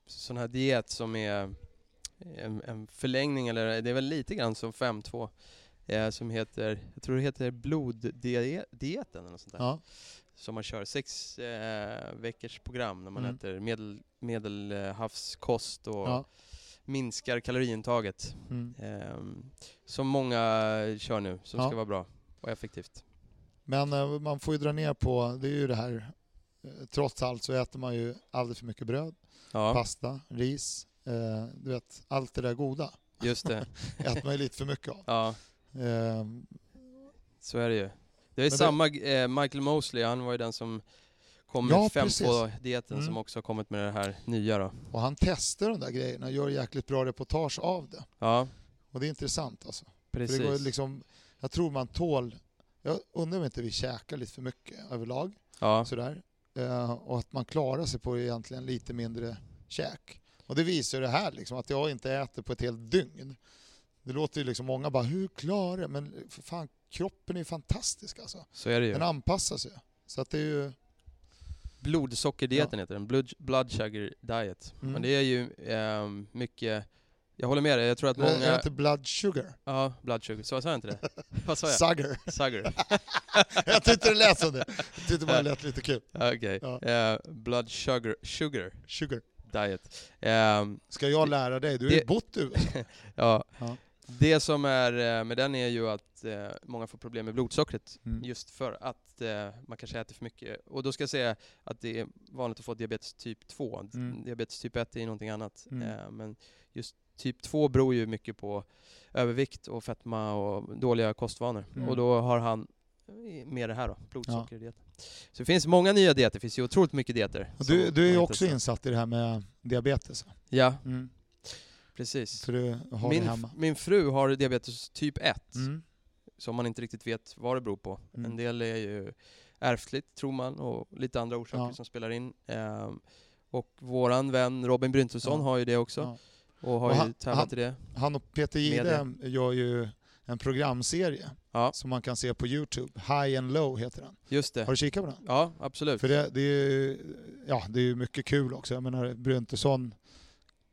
sån här diet som är en, en förlängning, eller det är väl lite grann som 5-2, eh, som heter, jag tror det heter bloddieten eller något sånt där.
Ja.
Som man kör sex eh, veckors program när man
Mm.
äter medel, medelhavskost och
Ja.
Minskar kaloriintaget.
Mm.
Ehm, som många kör nu, som
Ja.
ska vara bra och effektivt.
Men eh, man får ju dra ner på, det är ju det här, eh, trots allt så äter man ju alldeles för mycket bröd,
Ja,
pasta, ris, eh, du vet, allt det där goda
just det. (laughs)
äter man ju lite för mycket av.
Ja,
Eh,
så är det ju. Det är
det-
samma, eh, Michael Mosley, han var ju den som kom
Ja,
med
precis.
5-2-dieten
Mm.
som också har kommit med det här nya då.
Och han testar de där grejerna, gör jäkligt bra reportage av det.
Ja,
Och det är intressant alltså. För
precis.
det går liksom, jag tror man tål, jag undrar om inte vi käkar lite för mycket överlag.
Ja,
Sådär. Eh, och att man klarar sig på egentligen lite mindre käk. Och det visar det här liksom, att jag inte äter på ett helt dygn. Det låter ju liksom många bara, hur klarar jag? Men för fan, kroppen är ju fantastisk alltså.
så är det ju.
Den anpassar sig. Så att det är ju...
Blodsockerdieten heter den, blood, blood sugar diet.
Mm.
Men det är ju ehm, mycket, jag håller med dig, jag tror att
Är det
många...
inte blood sugar?
Ja, blood sugar, så sa jag inte det? (laughs) Vad sa jag?
Sugar.
Sugar. (laughs)
jag tyckte det lät som det. Jag tyckte bara det lät lite kul.
Okej.
Ja.
Eh, blood sugar, sugar
Sugar.
diet. Ehm,
Ska jag lära dig? Du har ju bott i USA. (laughs)
ja.
Ja.
Det som är eh, med den är ju att eh, många får problem med blodsockret.
Mm.
Just för att eh, man kanske äter för mycket. Och då ska jag säga att det är vanligt att få diabetes typ 2.
Mm.
Diabetes typ 1 är någonting annat.
Mm.
Men just typ 2 beror ju mycket på övervikt och fetma och dåliga kostvanor.
Mm.
Och då har han med det här då, blodsockerdieten. Så det finns många nya dieter, det finns ju otroligt mycket dieter.
Du, du är ju också insatt i det här med diabetes.
Ja,
Mm.
Precis.
För du har
Min,
det hemma.
min fru har diabetes typ 1.
Mm.
som man inte riktigt vet vad det beror på.
Mm.
En del är ju ärftligt, tror man, och lite andra orsaker
Ja.
som spelar in. Ehm, och våran vän Robin Bryntesson
Ja.
har ju det också,
Ja.
och har
Och
ju
han-
tävlat
han-
i det.
Han och Peter Jihde gör ju en programserie
Ja.
som man kan se på Youtube. High and Low heter den.
Just det.
Har du kikat på den?
Ja, absolut.
För det, det, är ju, ja, det är ju mycket kul också. Jag menar, Bryntesson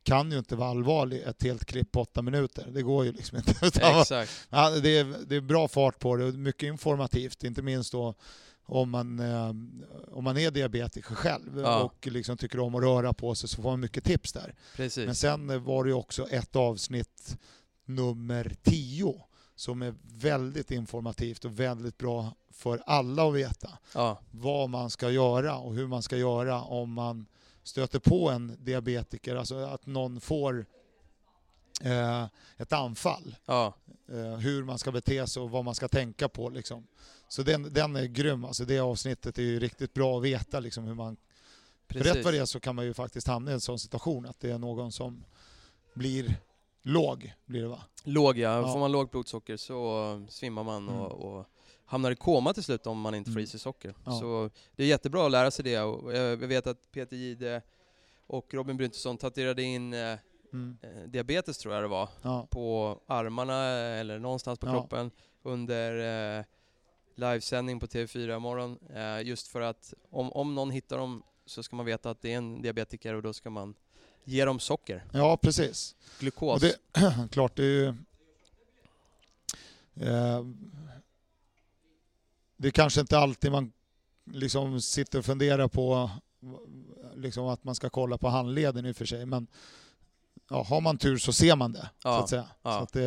kan ju inte vara allvarlig ett helt klipp på åtta minuter. Det går ju liksom inte. (laughs)
Exakt.
Ja, det, är, det är bra fart på det och mycket informativt, inte minst då om man, eh, om man är diabetiker själv
Ja.
och liksom tycker om att röra på sig så får man mycket tips där.
Precis.
Men sen var det ju också ett avsnitt nummer 10 som är väldigt informativt och väldigt bra för alla att veta
Ja,
vad man ska göra och hur man ska göra om man stöter på en diabetiker, alltså att någon får eh, ett anfall
ja,
eh, hur man ska bete sig och vad man ska tänka på. Liksom. Så den, den är grym. Alltså det avsnittet är ju riktigt bra att veta liksom, hur man... För
precis.
rätt vad det är så kan man ju faktiskt hamna i en sån situation att det är någon som blir låg, blir det va?
Låg ja.
Ja.
får man lågt blodsocker så svimmar man
Mm.
och, och hamnar i koma till slut om man inte får i sig socker.
Ja.
Så det är jättebra att lära sig det och jag vet att Peter Gide och Robin Bryntesson tatuerade in eh,
Mm.
eh, diabetes tror jag det var,
Ja.
på armarna eller någonstans på
Ja.
kroppen under eh, livesändning på TV4 morgon. Eh, just för att om, om någon hittar dem så ska man veta att det är en diabetiker och då ska man ge dem socker,
ja, precis.
glukos.
Och det, (clears throat) klart, det är ju... Eh, det är kanske inte alltid man liksom sitter och funderar på liksom att man ska kolla på handleden i och för sig, men ja, har man tur så ser man det, så
Ja,
att säga.
ja.
Så att det,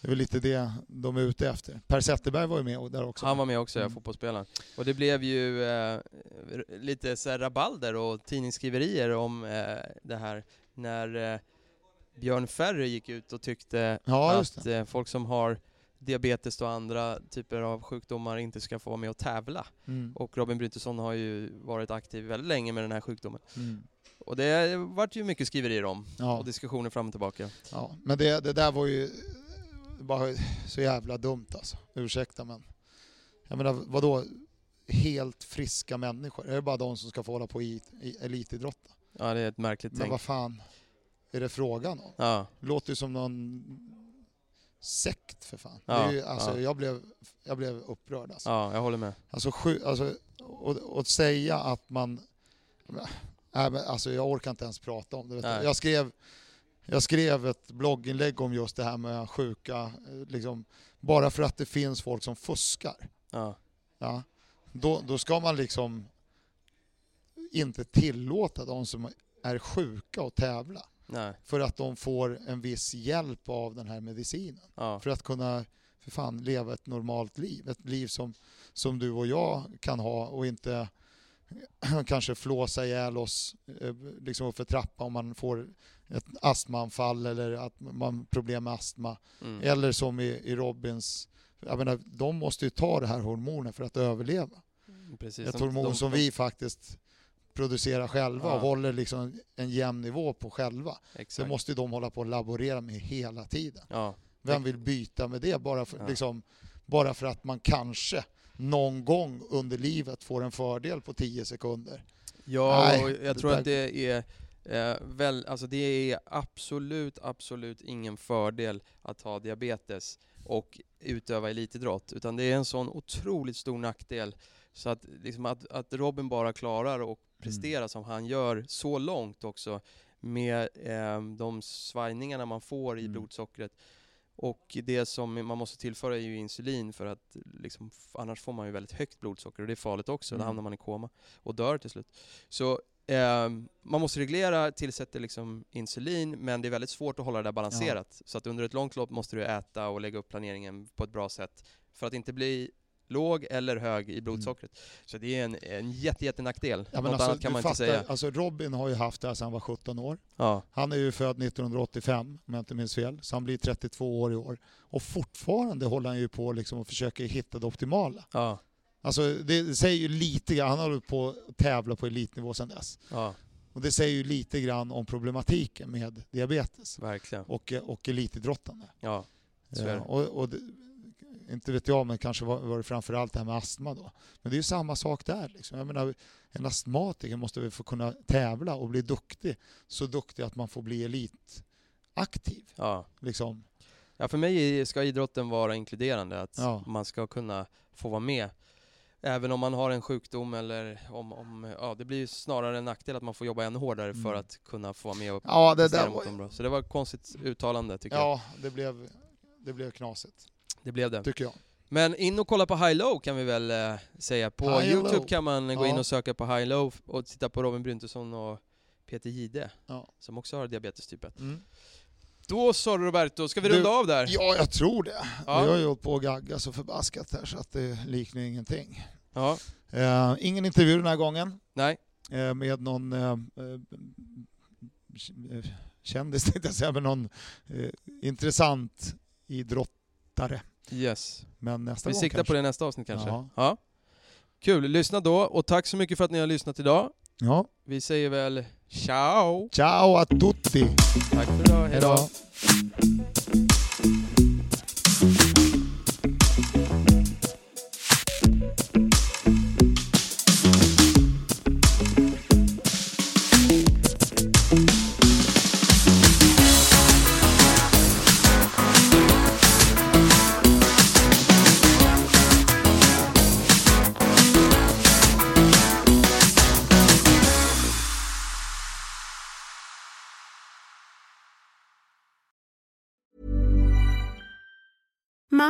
det är väl lite det de är ute efter. Per Zetterberg var ju med där också.
Han var med också, ja,
Mm.
fotbollsspelaren. Och det blev ju eh, lite så här rabalder och tidningsskriverier om eh, det här när eh, Björn Ferry gick ut och tyckte
Ja,
att eh, folk som har diabetes och andra typer av sjukdomar inte ska få vara med och tävla.
Mm.
Och Robin Bryntesson har ju varit aktiv väldigt länge med den här sjukdomen.
Mm.
Och det vart ju mycket skriverier om
Ja.
och diskussioner fram och tillbaka.
Ja, men det, det där var ju bara så jävla dumt alltså. Ursäkta men. Jag menar vadå? Helt friska människor. Är det bara de som ska få hålla på i, i elitidrotta?
Ja, det är ett märkligt
Men
tänk.
vad fan är det frågan om?
Ja,
låter ju som någon sekt för fan.
Ja,
det är ju, alltså,
ja.
jag, blev, jag blev upprörd alltså.
ja, jag håller med.
Alltså, sju, alltså och, och säga att man... Nej, men, alltså, jag orkar inte ens prata om det. Jag, skrev, jag skrev ett blogginlägg om just det här med sjuka, liksom, bara för att det finns folk som fuskar.
Ja,
Ja, då, då ska man liksom inte tillåta de som är sjuka att tävla.
Nej,
För att de får en viss hjälp av den här medicinen
ja,
för att kunna för fan leva ett normalt liv. Ett liv som, som du och jag kan ha och inte (clears throat) kanske flåsa ihjäl oss eh, liksom uppför trappa om man får ett astmaanfall eller att man har problem med astma.
mm.
Eller som i, i Robins, jag menar, de måste ju ta det här hormonet för att överleva.
Precis.
ett hormon
de-
som vi faktiskt producerar själva
Ja.
och håller liksom en jämn nivå på själva.
Exakt.
Det måste de hålla på och laborera med hela tiden.
Ja,
Vem vill byta med det bara för,
Ja.
liksom, bara för att man kanske någon gång under livet får en fördel på 10 sekunder?
ja
Nej,
och jag tror
där-
att det är eh, väl, alltså det är absolut, absolut ingen fördel att ha diabetes och utöva elitidrott, utan det är en sån otroligt stor nackdel. Så att, liksom att, att Robin bara klarar att prestera som han gör så långt också med eh, de svajningarna man får i
Mm.
blodsockret. Och det som man måste tillföra är ju insulin för att liksom, annars får man ju väldigt högt blodsocker och det är farligt också,
Mm.
då hamnar man i koma och dör till slut. Så eh, man måste reglera, tillsätter liksom insulin, men det är väldigt svårt att hålla det där balanserat. Så att under ett långt lopp måste du äta och lägga upp planeringen på ett bra sätt för att inte bli låg eller hög i blodsockret. Så det är en, en jätte, jätte nackdel.
Ja, men
Något
alltså,
annat kan man inte
fattar,
säga.
Alltså Robin har ju haft det här sedan han var 17 år.
Ja,
Han är ju född 1985 om jag inte minns fel, så han blir 32 år i år. Och fortfarande håller han ju på liksom och försöker hitta det optimala.
ja,
Alltså det säger ju lite grann, han har hållit på att tävla på elitnivå sedan dess.
ja,
Och det säger ju lite grann om problematiken med diabetes
verkligen.
och, och elitidrottande.
Ja, så är det.
Och, och inte vet jag, men kanske var, var det framförallt det här med astma då. Men det är ju samma sak där. Liksom. Jag menar, en astmatiker måste väl få kunna tävla och bli duktig. Så duktig att man får bli elitaktiv.
ja.
Liksom.
Ja, för mig ska idrotten vara inkluderande, att
Ja.
man ska kunna få vara med. Även om man har en sjukdom eller om, om ja, det blir ju snarare en nackdel att man får jobba ännu hårdare för
Mm.
att kunna få vara med och
Ja, det där
mot
var,
dem. Så det var ett konstigt uttalande tycker jag.
ja, det blev, det blev knasigt,
Det blev det.
tycker jag.
Men in och kolla på High Low kan vi väl eh, säga. På
High
Youtube
Low.
kan man gå in
Ja.
och söka på High Low och titta på Robin Bryntesson och Peter Gide,
Ja.
som också har diabetes typ 1.
Mm.
Då sa Roberto, ska vi
Du-
runda av där?
Ja, jag tror det.
Ja.
Vi har ju hållit på att gagga så förbaskat här så att det liknar ingenting.
Ja,
Eh, ingen intervju den här gången
nej,
eh, med någon eh, eh, kändis, tänkte jag säga, men någon intressant idrottare.
Yes.
Men nästa
Vi
gång
siktar
kanske.
på det nästa avsnitt kanske.
Ja.
Ja. Kul, lyssna då och tack så mycket för att ni har lyssnat idag.
Ja.
Vi säger väl ciao!
Ciao a tutti!
Tack för idag,
Hej då!